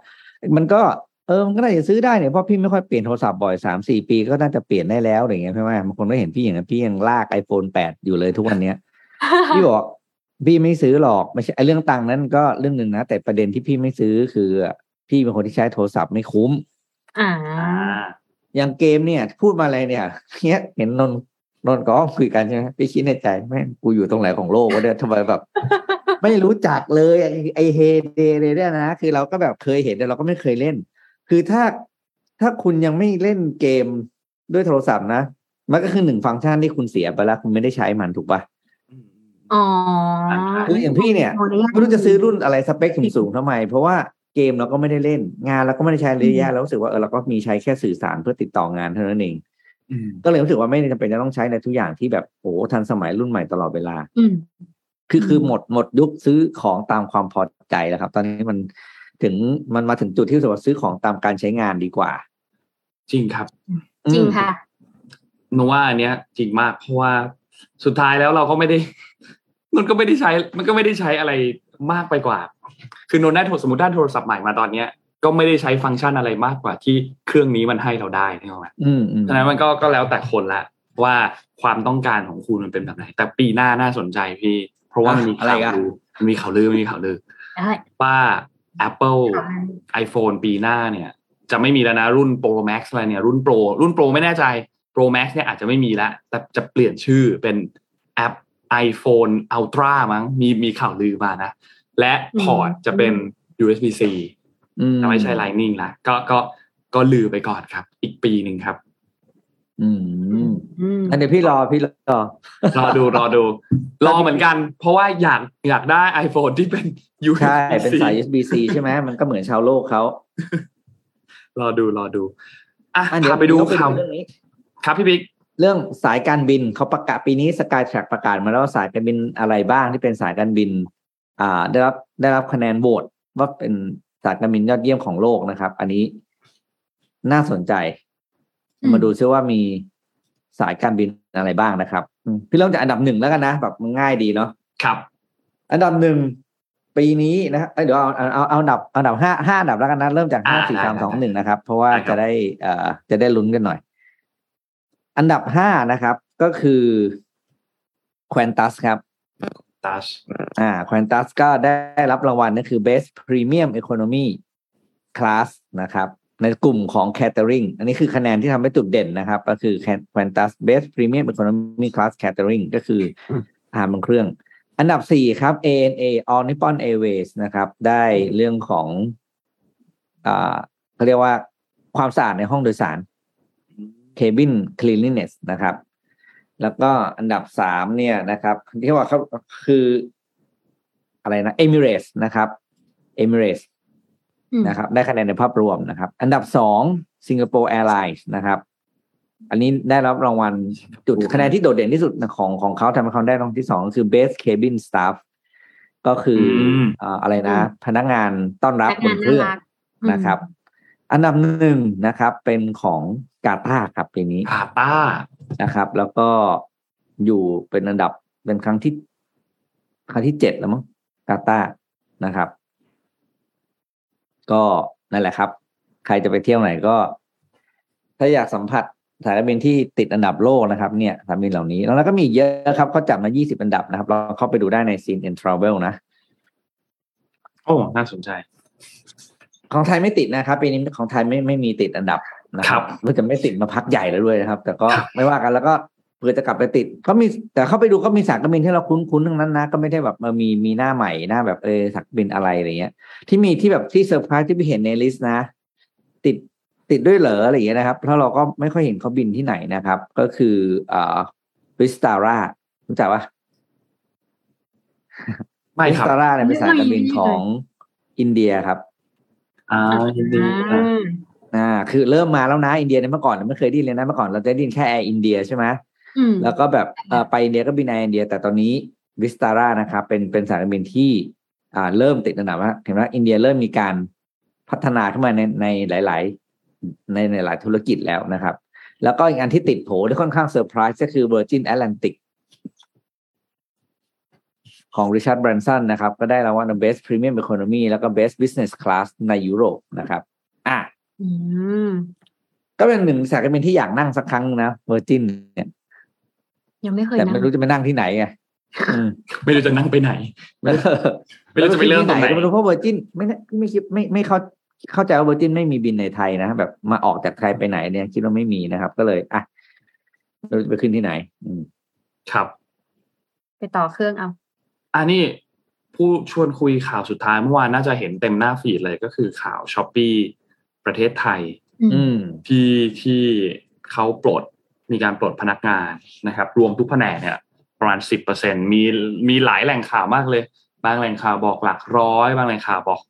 มันก็เออมันก็น่าจะซื้อได้เนี่ยเพราะพี่ไม่ค่อยเปลี่ยนโทรศัพท์บ่อยสามสี่ปีก็น่าจะเปลี่ยนได้แล้วอะไรเงี้ยใช่ไหมบางคนก็เห็นพี่อย่างนั้นพี่ยังลาก iPhone แปดอยู่เลยทุกวันเนี้ยๆพี่บอกพี่ไม่ซื้อหรอกไม่ใช่ไอ้เรื่องตังค์นั้นก็เรื่องหนึ่งนะแต่ประเด็นที่พี่ไม่ซื้อคือ พี่เป็นคนที่ใช้โทรศัพท์ไม่คุ้ม อ่าอ่าอย่างเกมเนี่ย พูดมาอะไรเนี่ยเนี้ยเห็นนนท์นนท์ก็คุยกันใช่ไหมพี่คิดในใจแม่งกูอยู่ตรงไหนของโลกวะเนี่ยทำไมแบบ ไม่รู้จักเลยไอ้ไอเฮเดเลยเนี่ยนะ คือเราก็แบบเคยเห็นแต่เราก็ไม่เคยเล่น คือถ้าถ้าคุณยังไม่เล่นเกมด้วยโทรศัพท์นะ มันก็คือหนึ่งฟังก์ชันที่คุณเสียไปแล้วคุณไม่ได้ใช้มันถูกปะอ๋อคืออย่างพี่เนี่ยไม่รู้จะซื้อรุ่นอะไรสเปคสูงๆทำไม เพราะว่าเกมเราก็ไม่ได้เล่น งานเราก็ไม่ได้ใช้ระยะแล้วรู้สึกว่าเออเราก็มีใช้แค่สื่อสารเพื่อติดต่องานเท่านั้นเองอืมก็เลยรู้สึกว่าไม่จำเป็นจะต้องใช้ในทุกอย่างที่แบบโอ้ทันสมัยรุ่นใหม่ตลอดเวลาอืม คือคือหมดหมดยุคซื้อของตามความพอใจแล้วครับ ตอนนี้มันถึงมันมาถึงจุดที่รู้สึกว่าซื้อของตามการใช้งานดีกว่า จริงครับ จริงอืมค่ะหนูว่าอันเนี้ย จริงมากเพราะว่าสุดท้ายแล้วเราก็ไม่ได้นนก็ไม่ได้ใช้ มันก็ไม่ได้ใช้อะไรมากไปกว่า คือนนได้โทรสมมติได้โทรศัพท์ใหม่มาตอนเนี้ยก็ไม่ได้ใช้ฟังก์ชันอะไรมากกว่าที่เครื่องนี้มันให้เราได้นี่หรอไหมอืมอืมฉะนั้นมันก็ก็แล้วแต่คนละว่าความต้องการของคุณมันเป็นแบบไหน แต่ปีหน้าน่าสนใจพี่ เพราะว่ามันมีข่าวลือมันมีข่าวลือมันมีข่าวลือได้ว่า Apple ค่ะ iPhone ปีหน้าเนี่ย จะไม่มีแล้วนะรุ่น Pro Max อะไรเนี่ย รุ่น Pro รุ่น Pro ไม่แน่ใจ Pro Max เนี่ยอาจจะไม่มีแล้วแต่จะเปลี่ยนชื่อเป็นแอป iPhone Ultra มั้งมีมีข่าวลือมานะ และพอร์ตจะเป็น USB-C อืมจะไม่ใช่ Lightning ละก็ก็ก็ลือไปก่อนครับ อีกปีหนึ่งครับ อืมอืมอันเดี๋ยวพี่รอพี่รอ รอดูรอดู รอเหมือนกัน เพราะว่าอยากอยากได้ iPhone ที่เป็น USB-C ใช่เป็นสาย USB-C ใช่ไหมมันก็เหมือนชาวโลกเขารอดูรอดูอะอะเดี๋ยวพาไปดูต้องข่าวเรื่องนี้ครับพี่บิ๊กเรื่องสายการบินเขาประกาศปีนี้สกายแทร็กประกาศมาแล้วว่าสายการบินอะไรบ้างที่เป็นสายการบิน อ่า ได้รับได้รับคะแนนโหวตว่าเป็นสายการบินยอดเยี่ยมของโลกนะครับ อันนี้น่าสนใจอื มมาดูซิว่ามีสายการบินอะไรบ้างนะครับอืมพี่เริ่มจากอันดับหนึ่งแล้วกันนะแบบมันง่ายดีเนาะครับ อันดับหนึ่งปีนี้นะฮะเอ้ยเดี๋ยวเอาเอาเอาเอาอันดับอันดับห้าห้าอันดับแล้วกันนะเริ่มจากห้าอ่าสี่ได้สามได้สองหนึ่งนะครับ เพราะว่าได้ครับจะได้เอ่อจะได้ลุ้นกันหน่อย อันดับห้านะครับ ก็คือแควนตัสครับตัชอ่าแควนตัสก็ได้รับรางวัลนั่นคือ Best Premium Economy Class นะครับ ในกลุ่มของ Catering อันนี้คือคะแนนที่ทำให้จุดเด่นนะครับ ก็คือ Qantas Best Premium Economy Class Catering ก็คืออาหารบนเครื่อง อันดับสี่ครับ ANA All Nippon Airways นะครับ ได้เรื่องของอ่าเขาเรียกว่าความสะอาดในห้องโดยสาร Cabin Cleanliness นะครับ แล้วก็อันดับสามเนี่ยนะครับที่ว่าเขาคืออะไรนะ Emirates นะครับ Emirates นะครับได้คะแนนในภาพรวมนะครับ อันดับสอง Singapore Airlines นะครับ อันนี้ได้รับรางวัลจุดคะแนนที่โดดเด่นที่สุดของของเขาทำให้เขาได้รางวัลที่สองก็คือ Best Cabin Staff ก็คืออมเอ่ออะไรนะ พนักงานต้อนรับพนักบงานนเครื่องน่ารักอืมนะครับ อันดับหนึ่งนะครับ เป็นของกาตาร์ครับปีนี้กาตาร์นะครับ แล้วก็อยู่เป็นอันดับเป็นครั้งที่ ครั้งที่เจ็ดแล้วมั้งกาตาร์นะครับ ก็นั่นแหละครับ ใครจะไปเที่ยวไหนก็ ถ้าอยากสัมผัสสายการบินที่ติดอันดับโลกนะครับเนี่ยสายการบินเหล่านี้แล้วก็มีอีกเยอะครับเขาจัดมา 20 อันดับนะครับ เราเข้าไปดูได้ใน CNN Travel นะ โอ้ น่าสนใจ ของไทยไม่ติดนะครับปีนี้ของไทยไม่ไม่มีติดอันดับนะคครับรู้สึกจะไม่ติดมาพักใหญ่แล้วด้วยนะครับ แต่ก็ไม่ว่ากันแล้วก็ เผื่อจะกลับไปติดก็มีแต่เข้าไปดูก็มีสายการบินที่เราคุ้นๆทั้งนั้นนะ ก็ไม่ได้แบบเออมีมีหน้าใหม่หน้าแบบเออสายการบินอะไรอะไรเงี้ย ที่มีที่แบบที่เซอร์ไพรส์ที่ไปเห็นใน list นะ ติดติดด้วยเหรออะไรอย่างเงี้ยนะครับเพราะเราก็ไม่ค่อยเห็นเขาบินที่ไหนนะครับ ก็คืออ่า Vistara รู้จักปะไม่ครับ Vistara เนี่ยเป็นสายการบินของอินเดียครับอ่ายินดีอืมอ่า คือเริ่มมาแล้วนะอินเดียเนี่ยเมื่อก่อนไม่เคยได้ยินเลยนะเมื่อก่อนเราจะได้ยินแค่ Air India ใช่ไหมอืม แล้วก็แบบเอ่อไปอินเดียก็บิน Air India แต่ตอนนี้ Vistara นะครับเป็นเป็นสายการบินที่อ่าเริ่มติดอันดับว่าเห็นไหมอินเดียเริ่มมีการพัฒนาขึ้นมาในในหลาย ๆ ในในหลายธุรกิจแล้วนะครับ แล้วก็อีกอันที่ติดโผที่ค่อนข้างเซอร์ไพรส์ก็คือ Virgin Atlantic ของ Richard Branson นะครับ ก็ได้รางวัล Best Premium Economy แล้วก็ Best Business Class ในยุโรปนะครับ อะอืมก็เป็นหนึ่งสายการบินที่อยากนั่งสักครั้งนะ Virgin เนี่ย ยังไม่เคยแต่นั่งไม่รู้จะไปนั่งที่ไหนไงอืมไม่รู้จะนั่งไปไหนไม่รู้จะไปเริ่มตรงไหนก็ไม่รู้เพราะ Virgin ไม่ไม่ไม่คิดไม่ไม่เข้าเข้าใจว่า Virgin ไม่มีบินในไทยนะแบบมาออกจากไทยไปไหนเนี่ย คิดว่าไม่มีนะครับ ก็เลยอะเราจะไปขึ้นที่ไหน อืมครับ ไปต่อเครื่องเอาอันนี้ผู้ชวนคุยข่าวสุดท้ายเมื่อวานน่าจะเห็นเต็มหน้าฟีดเลยก็คือข่าวช้อปปีประเทศไทย อืมที่ที่เขาปลด มีการปลดพนักงานนะครับ รวมทุกแผนกเนี่ยประมาณสิบเปอร์เซ็นมีมีหลายแหล่งข่าวมากเลย บางแหล่งข่าวบอกหลักร้อย บางแหล่งข่าวบอก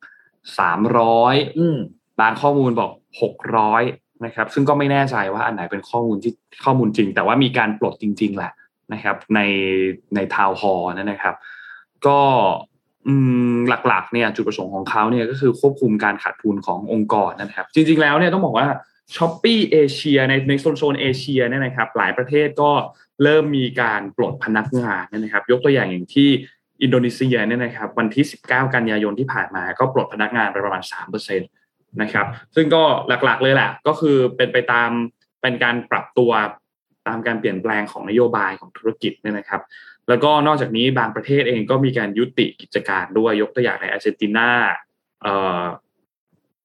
สามร้อยอืมบางข้อมูลบอกหกร้อยนะครับ ซึ่งก็ไม่แน่ใจว่าอันไหนเป็นข้อมูลที่ข้อมูลจริง แต่ว่ามีการปลดจริง ๆ แหละนะครับ ในใน town hall นั่นนะครับ ก็อืมหลักๆเนี่ยจุดประสงค์ของเขาเนี่ยก็คือควบคุมการขาดทุนขององค์กรนะครับ จริง ๆ แล้วเนี่ยต้องบอกว่า Shopee เอเชียในในโซนโซนเอเชียเนี่ยนะครับหลายประเทศก็เริ่มมีการปลดพนักงานนะครับ ยกตัวอย่างอย่างที่อินโดนีเซียเนี่ยนะครับวันที่ 19 กันยายนที่ผ่านมาก็ปลดพนักงานไปประมาณ 3%นะครับ ซึ่งก็หลักๆเลยแหละก็คือเป็นไปตามเป็นการปรับตัวตามการเปลี่ยนแปลงของนโยบายของธุรกิจเนี่ยนะครับ แล้วก็นอกจากนี้บางประเทศเองก็มีการยุติกิจการด้วยยกตัวอย่างในอาร์เจนตินา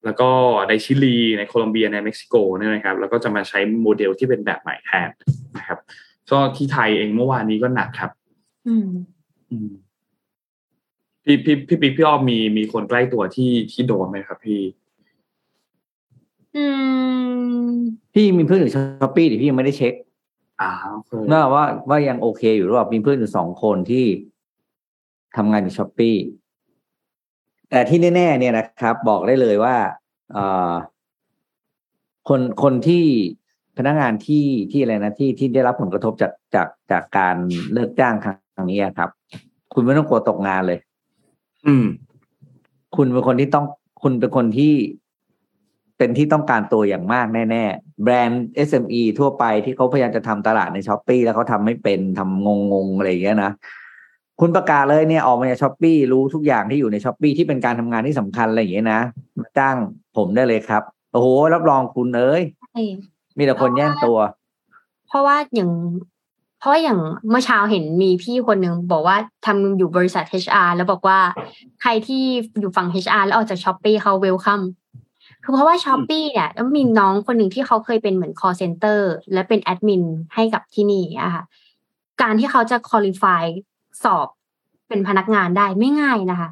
แล้วก็ในชิลีในโคลอมเบียในเม็กซิโกเนี่ยนะครับแล้วก็จะมาใช้โมเดลที่เป็นแบบใหม่แทนนะครับก็ที่ไทยเองเมื่อวานนี้ก็หนักครับ อืมอืมพี่พี่พี่ปิ๊กพี่อ้อมมีมีคนใกล้ตัวที่ที่โดนไหมครับ พี่ อืม พี่มีเพื่อนอยู่ Shopee แต่พี่ยังไม่ได้เช็คอ่าโอเคน่าว่าว่ายังโอเคอยู่หรือเปล่ามีเพื่อนอยู่สองคนที่ทำงานอยู่ Shopee แต่ที่แน่ๆเนี่ยนะครับ บอกได้เลยว่าเอ่อคนคนที่พนักงานที่ที่อะไรนะที่ที่ได้รับผลกระทบจากจากจากการเลิกจ้างครั้งนี้ครับ คุณไม่ต้องกลัวตกงานเลย อืม คุณเป็นคนที่ต้องคุณเป็นคนที่เป็นที่ต้องการตัวอย่างมากแน่ ๆ แบรนด์ SME ทั่วไปที่เขาพยายามจะทำตลาดใน Shopee แล้วเขาทำไม่เป็นทำงงๆ อะไรอย่างเงี้ยนะ คุณประกาศเลยเนี่ยออกมาจาก Shopee รู้ทุกอย่างที่อยู่ใน Shopee ที่เป็นการทำงานที่สำคัญอะไรอย่างเงี้ยนะมาจ้างผมได้เลยครับ โอ้โหรับรองคุณเอ้ยใช่มีแต่คนแย่งตัว เพราะว่าอย่างเพราะว่าอย่างเมื่อเช้าเห็นมีพี่คนหนึ่งบอกว่าทำอยู่บริษัท HR แล้วบอกว่าใครที่อยู่ฝั่ง HR แล้วออกจาก Shopee เขา welcome คือเพราะว่า Shopee เนี่ยแล้วมีน้องคนหนึ่งที่เขาเคยเป็นเหมือน call center และเป็นแอดมินให้กับที่นี่อะค่ะการที่เขาจะ qualify สอบเป็นพนักงานได้ไม่ง่ายนะคะ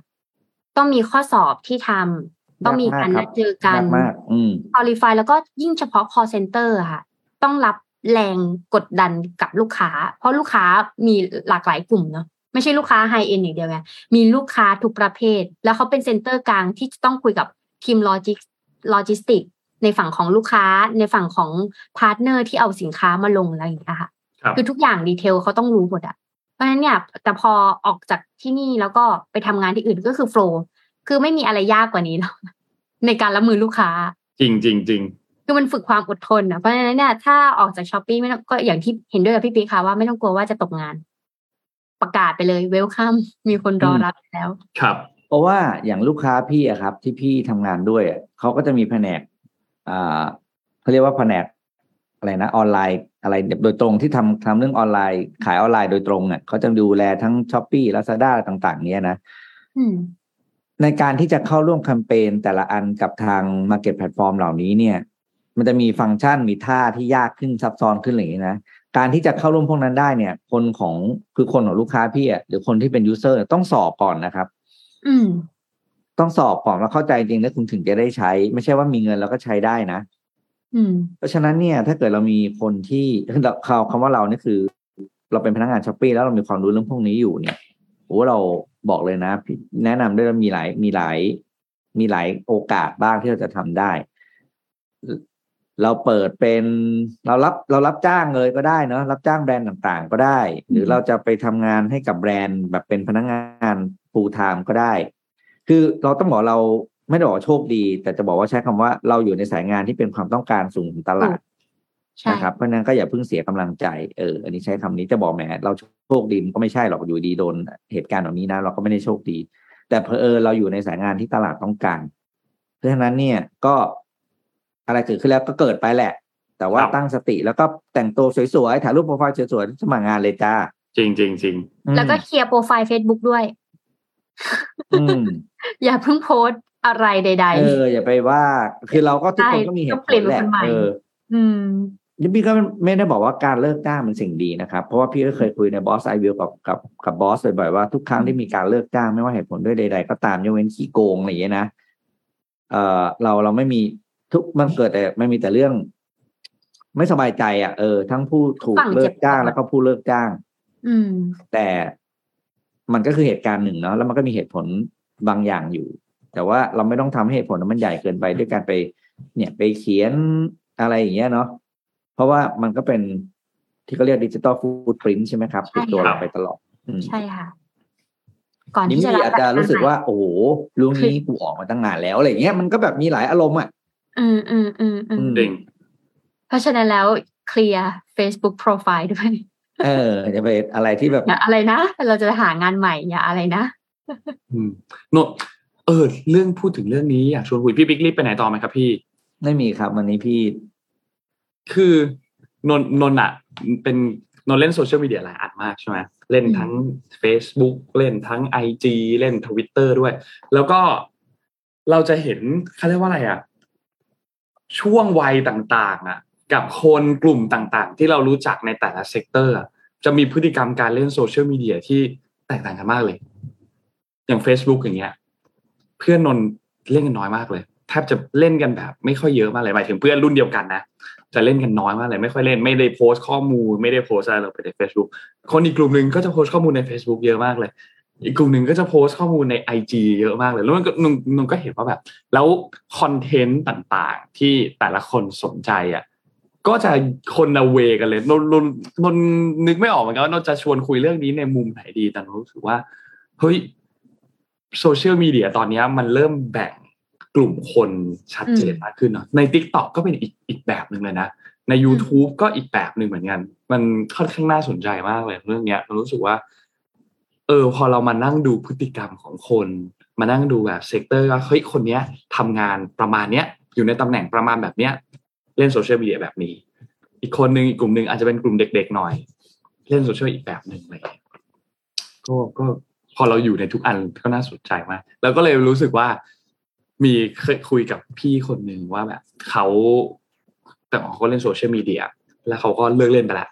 ต้องมีข้อสอบที่ทำต้องมีการนัดเจอกันยากมากอืม qualify แล้วก็ยิ่งเฉพาะ call center อะค่ะ ต้องรับแรงกดดันกับลูกค้า เพราะลูกค้ามีหลากหลายกลุ่มเนาะไม่ใช่ลูกค้า high-end อย่างเดียวไงมีลูกค้าทุกประเภท แล้วเขาเป็น center กลางที่จะต้องคุยกับทีม logis- logistic ในฝั่งของลูกค้าในฝั่งของ partner ที่เอาสินค้ามาลงอะไรอย่างเงี้ยค่ะครับคือทุกอย่างดีเทลเขาต้องรู้หมดอะ เพราะฉะนั้นเนี่ยแต่พอออกจากที่นี่แล้วก็ไปทำงานที่อื่นก็คือโฟล์คือไม่มีอะไรยากกว่านี้แล้วในการรับมือลูกค้า จริงจริงจริงคือมันฝึกความอดทนนะเพราะฉะนั้นเนี่ยถ้าออกจากช้อปปี้ไม่ต้องก็อย่างที่เห็นด้วยกับพี่ปีค่ะว่าไม่ต้องกลัวว่าจะตกงาน ประกาศไปเลยเวลคัมมีคนรอรับแล้ว ครับ เพราะว่าอย่างลูกค้าพี่อะครับ ที่พี่ทำงานด้วยอะเขาก็จะมีแผนกอ่าเขาเรียกว่าแผนกอะไรนะออนไลน์ อะไรโดยตรงที่ทำทำเรื่องออนไลน์ ขายออนไลน์โดยตรงเนี่ยเขาจะดูแลทั้ง Shopee Lazada ต่าง ๆ เนี้ยนะอืมในการที่จะเข้าร่วมแคมเปญแต่ละอันกับทาง Market Platform เหล่านี้เนี่ย มันจะมีฟังก์ชันมีท่าที่ยากขึ้นซับซ้อนขึ้นอะไรอย่างนี้นะการที่จะเข้าร่วมพวกนั้นได้เนี่ย คนของคือคนของลูกค้าพี่อะหรือคนที่เป็น user ต้องสอบก่อนนะครับ อืมต้องสอบก่อนแล้วเข้าใจจริงแล้วคุณถึงจะได้ใช้ ไม่ใช่ว่ามีเงินแล้วก็ใช้ได้นะอืม เพราะฉะนั้นเนี่ย ถ้าเกิดเรามีคนที่เราเขาคำว่าเราเนี่ยคือ เราเป็นพนักงานช้อปปี้แล้วเรามีความรู้เรื่องพวกนี้อยู่เนี่ยโอ้เราบอกเลยนะ แนะนำด้วยว่ามีหลายมีหลาย มีหลายโอกาสบ้างที่เราจะทำได้ เราเปิดเป็นเรารับเรารับจ้างเลยก็ได้เนอะรับจ้างแบรนด์ต่างๆ ก็ได้ หรือเราจะไปทำงานให้กับแบรนด์แบบเป็นพนักงาน full time ก็ได้ คือเราต้องบอกเรา ไม่ได้บอกว่าโชคดี แต่จะบอกว่าใช้คำว่าเราอยู่ในสายงานที่เป็นความต้องการสูงของตลาดใช่นะครับเพราะฉะนั้นก็อย่าเพิ่งเสียกำลังใจเอออันนี้ใช้คำนี้จะบอกแหมเราโชคดีมันก็ไม่ใช่หรอกอยู่ดีโดนเหตุการณ์แบบนี้นะ เราก็ไม่ได้โชคดี แต่เพอเออเราอยู่ในสายงานที่ตลาดต้องการ เพราะฉะนั้นเนี่ยก็อะไรเกิดขึ้นแล้วก็เกิดไปแหละ แต่ว่าครับตั้งสติแล้วก็แต่งตัวสวยๆถ่ายรูปโปรไฟล์สวยๆสมัครงานเลยจ้าจริงจริงจริงอืมแล้วก็เคลียร์โปรไฟล์ Facebook ด้วยอืมอย่าเพิ่งโพสต์ อะไรใดเอออย่าไปว่า คือเราก็ทุกคนใช่ก็มีเหต้ตุองผเปลี่ยลนแหละเป็นคนใหม่เออๆอืมนี่พี่ก็ไม่ได้บอกว่าการเลิกจ้างเป็นสิ่งดีนะครับ เพราะว่าพี่ก็เคยคุยในบอสไอวิวกับกับกับบอสบ่อยๆว่าทุกครั้งที่มีการเลิกจ้างไม่ว่าเหตุผลด้วยใด ๆ ก็ตามยกเว้นขี้โกงอะไรอย่างเงี้ยนะเออเราเราไม่มีทุกมันเกิดแต่ไม่มีแต่เรื่อง ไม่สบายใจ อะเออทั้งผู้ถูกฝั่งเจ็บเลิกจ้างปวดแล้วก็ผู้เลิกจ้าง อืม แต่มันก็คือเหตุการณ์หนึ่งเนาะแล้วมันก็มีเหตุผลบางอย่างอยู่ แต่ว่าเราไม่ต้องทำให้เหตุผลนั้นมันใหญ่เกินไปด้วยการไป เนี่ยไปเขียนอะไรอย่างเงี้ยเนาะเพราะว่ามันก็เป็นที่เขาเรียกดิจิตอลฟูดปรินใช่ไหมครับใช่ติดตัวครัเราบไปตลอดอืมใช่ค่ะ ก่อนนี่ที่จะมีรับอาจจะรู้สึกว่า โอ้โหลุงคือนี้กูออกมาตั้งนานแล้วอะไรอย่างเงี้ยมันก็แบบมีหลายอารมณ์อะอืมอืมอืมอืมอืมจริงเพราะฉะนั้นแล้วเคลียร์ Facebook Profile ด้วยเออจะไปอะไรที่แบบอย่าอะไรนะ เราจะหางานใหม่อย่าอะไรนะอืมโน เออ เรื่องพูดถึงเรื่องนี้อยากชวนคุยพี่บิ๊กรีบไปไหนต่อไหมครับพี่ ไม่มีครับ วันนี้พี่ คือนนนนอะเป็นนนท์เล่นโซเชียลมีเดียหลายอันมากใช่ไหมเล่นทั้ง Facebook เล่นทั้ง IG เล่น Twitter ด้วย แล้วก็เราจะเห็นเขาเรียกว่าอะไรอะช่วงวัยต่างๆอะกับคนกลุ่มต่างๆ ที่เรารู้จักในแต่ละ sector อะจะมีพฤติกรรมการเล่นโซเชียลมีเดียที่แตกต่างกันมากเลย อย่าง Facebook อย่างเงี้ย เพื่อนนนท์เล่นกันน้อยมากเลยแทบจะเล่นกันแบบ ไม่ค่อยเยอะมากเลยหมายถึงเพื่อนรุ่นเดียวกันนะจะเล่นกันน้อยมากเลยไม่ค่อยเล่นไม่ได้โพสต์ข้อมูล ไม่ได้โพสต์อะไรลงไปใน Facebook คนอีกกลุ่มหนึ่งก็จะโพสต์ข้อมูลใน Facebook เยอะมากเลย อีกกลุ่มหนึ่งก็จะโพสต์ข้อมูลใน IG เยอะมากเลยแล้วมันก็นนนนก็เห็นว่าแบบ แล้วคอนเทนต์ต่างๆ ที่แต่ละคนสนใจอะก็จะคนละเวกันเลยนนนนนนึกไม่ออกเหมือนกันว่านนจะชวนคุยเรื่องนี้ในมุมไหนดีแต่นนรู้สึกว่าเฮ้ย โซเชียลมีเดียตอนนี้มันเริ่มแบ่งกลุ่มคนชัดเจนมากขึ้นเนาะใน TikTok ก็เป็นอีกอีกแบบหนึ่งเลยนะ ใน YouTube ก็อีกแบบหนึ่งเหมือนกัน มันค่อนข้างน่าสนใจมากเลยเรื่องเนี้ยเรารู้สึกว่า เออ พอเรามานั่งดูพฤติกรรมของคน มานั่งดูแบบ sector ว่าเฮ้ยคนเนี้ยทำงานประมาณเนี้ย อยู่ในตำแหน่งประมาณแบบเนี้ย เล่นโซเชียลมีเดียแบบนี้ อีกคนหนึ่งอีกกลุ่มหนึ่งอาจจะเป็นกลุ่มเด็กๆหน่อย เล่นโซเชียลอีกแบบหนึ่งอะไรเลยก็ก็ พอเราอยู่ในทุกอันก็น่าสนใจมากแล้วก็เลยรู้สึกว่า มีเคยคุยกับพี่คนหนึ่งว่าแบบเขาแต่เขาเล่นโซเชียลมีเดียแล้วเขาก็เลิกเล่นไปละ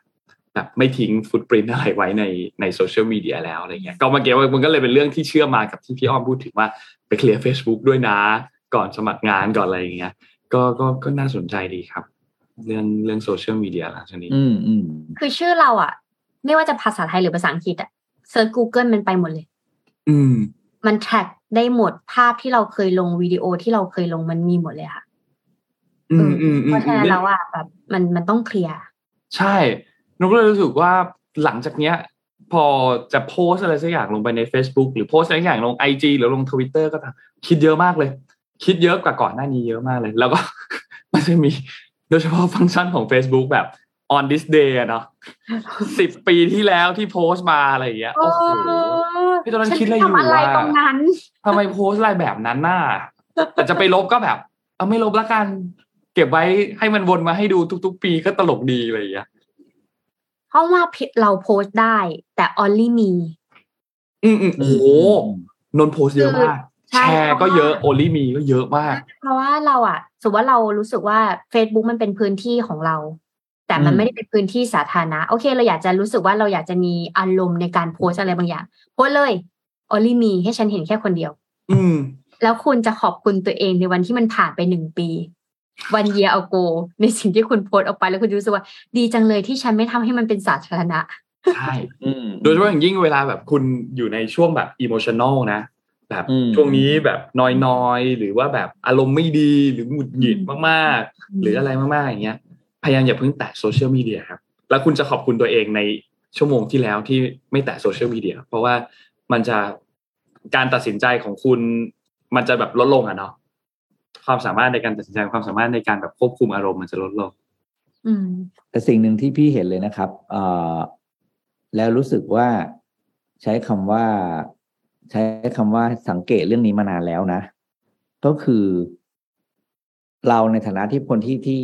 แบบไม่ทิ้ง footprint อะไรไว้ในในโซเชียลมีเดียแล้วอะไรเงี้ยก็เมื่อกี้มันก็เลยเป็นเรื่องที่เชื่อมกับที่พี่อ้อมพูดถึงว่าไปเคลียร์ Facebook ด้วยนะ ก่อนสมัครงานก่อนอะไรอย่างเงี้ยก็ก็ก็น่าสนใจดีครับ เรื่องเรื่องโซเชียลมีเดียหลังจากนี้อืมอืมคือชื่อเราอะ ไม่ว่าจะภาษาไทยหรือภาษาอังกฤษอะเซิร์ช Google มันไปหมดเลยอื มมันแท็กได้หมดภาพที่เราเคยลงวิดีโอที่เราเคยลงมันมีหมดเลยค่ะอืมอืมอืม เพราะฉะนั้นแล้วอะแบบมันมันต้องเคลียร์ ใช่นนท์ก็เลยรู้สึกว่าหลังจากเนี้ย พอจะโพสต์อะไรสักอย่างลงไปใน Facebook หรือโพสต์อะไรสักอย่างลง IG หรือลง Twitter ก็ตามคิดเยอะมากเลย คิดเยอะกว่าก่อนหน้านี้เยอะมากเลย แล้วก็มันจะมีโดยเฉพาะฟังก์ชันของ Facebook แบบ on this day อะเนาะสิบปีที่แล้วที่โพสต์มาอะไรอย่างเงี้ยโอ้โหพี่ตอนนั้นคิดอะไรอยู่ฉันปทำอะไรว่าตรงนั้นทำไมโพสต์อะไรแบบนั้นน่ะแต่จะไปลบก็แบบ เอาไม่ลบละกัน เก็บไว้ให้มันวนมาให้ดูทุก ๆ ปีก็ตลกดีอะไรอย่างเงี้ยเพราะว่าเราโพสต์ได้ แต่ only me อืมอืมโอ้โหนนท์โพสต์เยอะมากใช่แชร์ก็เยอะโอลิมีก็เยอะมาก เพราะว่าเราอะสมมติว่าเรารู้สึกว่า Facebook มันเป็นพื้นที่ของเรา แต่มันอืมไม่ได้เป็นพื้นที่สาธารณะโอเค เราอยากจะรู้สึกว่าเราอยากจะมีอารมณ์ในการโพสต์อะไรบางอย่างโพสต์เลย only me ให้ฉันเห็นแค่คนเดียว อืม แล้วคุณจะขอบคุณตัวเองในวันที่มันผ่านไปหนึ่งปี วันเยียเอาโก ในสิ่งที่คุณโพสต์ออกไปแล้วคุณจะรู้สึกว่า ดีจังเลยที่ฉันไม่ทำให้มันเป็นสาธารณะใช่อืมโดยเฉพาะอย่างยิ่งเวลาแบบคุณอยู่ในช่วงแบบอิโมชัน a ลนะแบบอืมช่วงนี้แบบนอยๆ หรือว่าแบบอารมณ์ไม่ดีหรือหงุดหงิดมากๆ หรืออะไรมากๆอย่างเงี้ย พยายามอย่าเพิ่งแตะโซเชียลมีเดียครับ แล้วคุณจะขอบคุณตัวเองในชั่วโมงที่แล้วที่ไม่แตะโซเชียลมีเดียเพราะว่ามันจะการตัดสินใจของคุณ มันจะแบบลดลงอะเนาะความสามารถในการตัดสินใจความสามารถในการแบบควบคุมอารมณ์มันจะลดลงอืมแต่สิ่งหนึ่งที่พี่เห็นเลยนะครับเอ่อแล้วรู้สึกว่าใช้คำว่า ใช้คำว่าสังเกตเรื่องนี้มานานแล้วนะ ก็คือ เราในฐานะที่คนที่ที่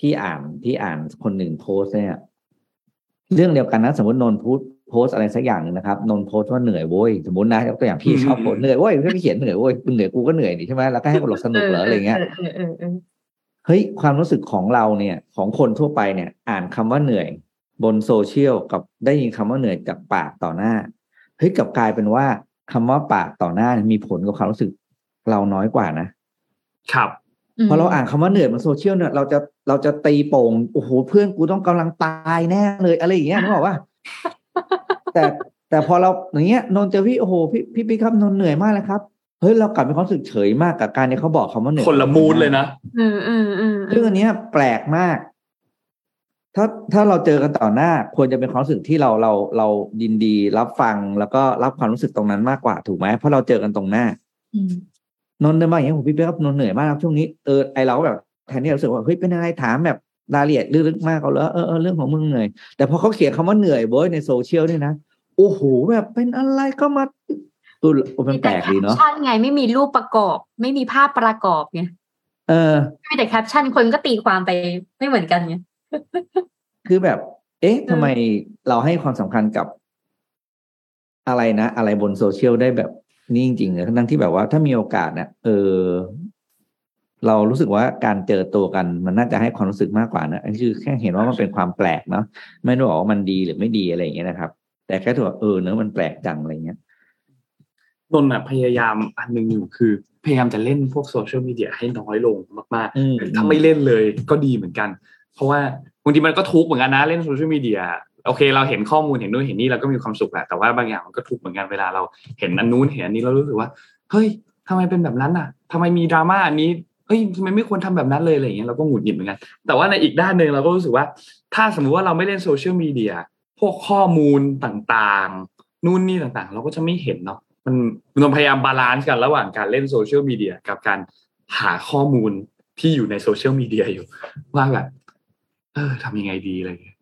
ที่อ่านที่อ่านคนหนึ่งโพสต์เนี่ย เรื่องเดียวกันนะ สมมตินนท์พูดโพสต์อะไรสักอย่างหนึ่งนะครับนนท์โพสต์ว่าเหนื่อยโว้ยสมมตินะยกตัวอย่างพี่อืมชอบโพสต์เหนื่อยโว้ยพี่เขียนเหนื่อยโว้ยคุณเหนื่อยกูก็เหนื่อยนี่ใช่ไหมแล้วก็ให้คนหลบสนุกเหรออะไรเงี้ยเออเออเออเออเฮ้ยความรู้สึกของเราเนี่ย ของคนทั่วไปเนี่ย อ่านคำว่าเหนื่อย บนโซเชียลกับได้ยินคำว่าเหนื่อยจากปากต่อหน้าเฮ้ยกลับกลายเป็นว่าคำว่าปากต่อหน้าเนี่ยมีผลกับความรู้สึกเราน้อยกว่านะครับ พอเราอ่านคำว่าเหนื่อยบนโซเชียลเนี่ยเราจะเราจะตีโป่งโอ้โหเพื่อนกูต้องกำลังตายแน่เลย อะไรอย่างเงี้ยนึกออกว่าแต่แต่พอเราอย่างเงี้ยนนท์เจอพี่โอ้โหพี่พี่พี่ครับนนท์เหนื่อยมากเลยครับเฮ้ยเรากลับมีความรู้สึกเฉยมากกับการที่เขาบอกคำว่าเหนื่อยคนละ mood เลยนะเออเออเออเออ ซึ่งอันเนี้ยแปลกมาก ถ้าถ้าเราเจอกันต่อหน้า ควรจะเป็นความรู้สึกที่เราเราเรายินดีรับฟังแล้วก็รับความรู้สึกตรงนั้นมากกว่าถูกไหมเพราะเราเจอกันตรงหน้าอืม นนท์เดินมาอย่างเงี้ยผมพี่ปิ๊กครับนนท์เหนื่อยมากครับช่วงนี้เออไอ้เราก็แบบแทนที่เรารู้สึกว่าเฮ้ยเป็นอะไรถามแบบรายละเอียดลึกๆมากเขาแล้วเออเออเรื่องของมึงเหนื่อย แต่พอเขาเขียนคำว่าเหนื่อยโว้ยในโซเชียลเนี่ยนะโอ้โหแบบเป็นอะไรก็มาตัวมันแปลกดีเนาะมีแต่แคปชั่นไงไม่มีรูปประกอบ ไม่มีภาพประกอบไงเออมีแต่แคปชั่นคนก็ตีความไปไม่เหมือนกันไงคือแบบ เอ๊ะทำไมเราให้ความสำคัญกับอะไรนะ อะไรบนโซเชียลได้แบบ นี่จริงๆเลยทั้งที่แบบว่าถ้ามีโอกาสเนี่ยเออ เรารู้สึกว่าการเจอตัวกัน มันน่าจะให้ความรู้สึกมากกว่านะอันนี้คือแค่เห็นว่ามันเป็นความแปลกเนาะไม่ได้บอกว่ามันดีหรือไม่ดีอะไรอย่างเงี้ยนะครับ แต่แค่ถือว่าเออเนี้ยอะมันแปลกจังอะไรเงี้ยนนท์อะพยายามอันหนึ่งอยู่คือ พยายามจะเล่นพวกโซเชียลมีเดียให้น้อยลงมากอืมๆถ้าไม่เล่นเลยก็ดีเหมือนกัน เพราะว่าบางทีมันก็ทุกข์เหมือนกันนะเล่นโซเชียลมีเดีย โอเค เราเห็นข้อมูลเห็นนู่นเห็นนี่เราก็มีความสุขแหละแต่ว่าบางอย่างมันก็ทุกข์เหมือนกันเวลาเราเห็นอันนู้นเห็นอันนี้เรารู้สึกว่าเฮ้ยทำไมเป็นแบบนั้นอะทำไมมีดราม่าอันนี้เฮ้ยทำไมไม่ควรทำแบบนั้นเลยอะไรอย่างเงี้ยเราก็หงุดหงิดเหมือนกันแต่ว่าในอีกด้านหนึ่งเราก็รู้สึกว่า ถ้าสมมุติว่าเราไม่เล่นโซเชียลมีเดียพวกข้อมูลต่างๆ นู่นนี่ต่างๆ เราก็จะไม่เห็นเนาะมันมันพยายาม balance กันระหว่างการเล่นโซเชียลมีเดียกับการหาข้อมูลที่อยู่ในโซเชียลมีเดียอยู่ว่าแบบเออทำยังไงดีอะไรอย่างเงี้ย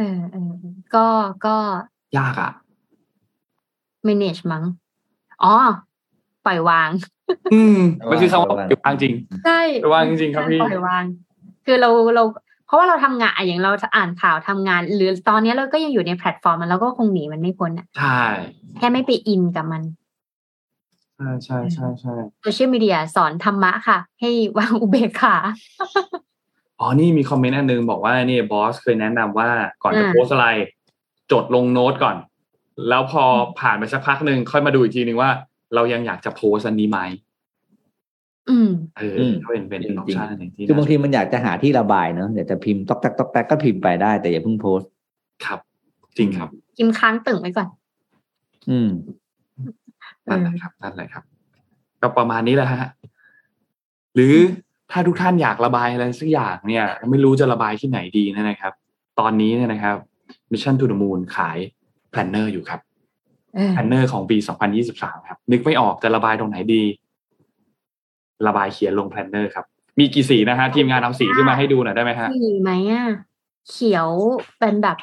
เออเออก็ก็ยากอะ manage มั้งอ๋อ ปล่อยวาง อืมมันคือคำว่าปล่อยวางจริงใช่ปล่อยวางจริงๆครับพี่ปล่อยวาง คือเราเรา เพราะว่าเราทำงานอะอย่างเราอ่านข่าวทำงาน หรือตอนนี้เราก็ยังอยู่ในแพลตฟอร์มมันเราก็คงหนีมันไม่พ้นอะใช่แค่ไม่ไปอินกับมันใช่ใช่ใช่ใช่โซเชียลมีเดียสอนธรรมะค่ะ ให้วางอุเบกขา อ๋อนี่มีคอมเมนต์อันนึงบอกว่านี่บอสเคยแนะนำว่าก่อนจะอ่าโพสต์อะไร จดลงโน้ตก่อน แล้วพอผ่านไปสักพักหนึ่งค่อยมาดูอีกทีนึงว่า เรายังอยากจะโพสต์อันนี้ไหมอืมเออก็เป็นเป็น option หนึ่งที่คือบางทีน่มันอยากจะหาที่ระบายเนอะอยากจะพิมพ์ตอกแตกตอกแตกก็พิมพ์ไปได้แต่อย่าเพิ่งโพสต์ครับ จริงครับพิมพ์ค้างเติ่งไว้ก่อน อืมนั่นแหละครับนั่นแหละครับ ก็ประมาณนี้แหละฮะ หรือ ถ้าทุกท่านอยากระบายอะไรสักอย่างเนี่ย ไม่รู้จะระบายที่ไหนดีเนี่ยนะครับ ตอนนี้เนี่ยนะครับ Mission to the Moon ขาย planner อยู่ครับเออ planner ของปี 2023 ครับ นึกไม่ออกจะระบายตรงไหนดี ระบายเขียนลง planner ครับ มีกี่สีนะฮะ ทีมงานเอาสีขึ้นมาให้ดูหน่อยได้ไหมฮะมีไหมอะ เขียวเป็นแบบ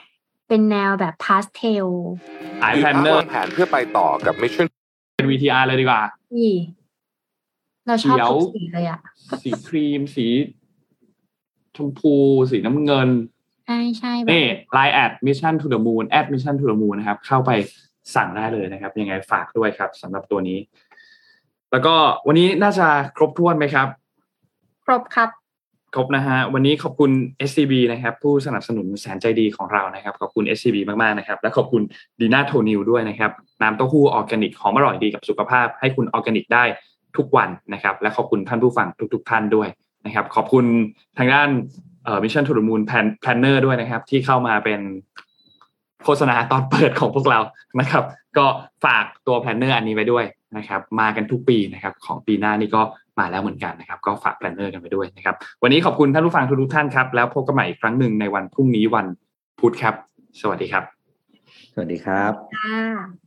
เป็นแนวแบบพาสเทลขายหรือแพลนพักเนอร์วางแผนเพื่อไปต่อกับ Mission เป็น VTR เลยดีกว่านี่ เราชอบเขียวทุกสีเลยอะสีครีมสีชมพูสีน้ำเงิน ใช่ใช่แบบนี่ Line add Mission to the Moon add Mission to the Moon นะครับ เข้าไปสั่งได้เลยนะครับ ยังไงฝากด้วยครับสำหรับตัวนี้ แล้วก็วันนี้น่าจะครบถ้วนไหมครับ ครบครับ ครบนะฮะ วันนี้ขอบคุณ SCB นะครับ ผู้สนับสนุนแสนใจดีของเรานะครับ ขอบคุณ SCB มากๆนะครับ และขอบคุณดีน่าโทนิวด้วยนะครับน้ำเต้าหู้ออร์แกนิกหอมอร่อยดีกับสุขภาพให้คุณออร์แกนิกได้ ทุกวันนะครับ และขอบคุณท่านผู้ฟังทุก ๆ ท่านด้วยนะครับ ขอบคุณทางด้านเอ่อ Mission to the Moon Plan Planner ด้วยนะครับ ที่เข้ามาเป็นโฆษณาตอนเปิดของพวกเรานะครับ ก็ฝากตัว Planner อันนี้ไว้ด้วยนะครับ มากันทุกปีนะครับ ของปีหน้านี่ก็มาแล้วเหมือนกันนะครับ ก็ฝาก Planner กันไปด้วยนะครับ วันนี้ขอบคุณท่านผู้ฟังทุกๆท่านครับ แล้วพบกันใหม่อีกครั้งหนึ่งในวันพรุ่งนี้วันพุธครับ สวัสดีครับ สวัสดีครับ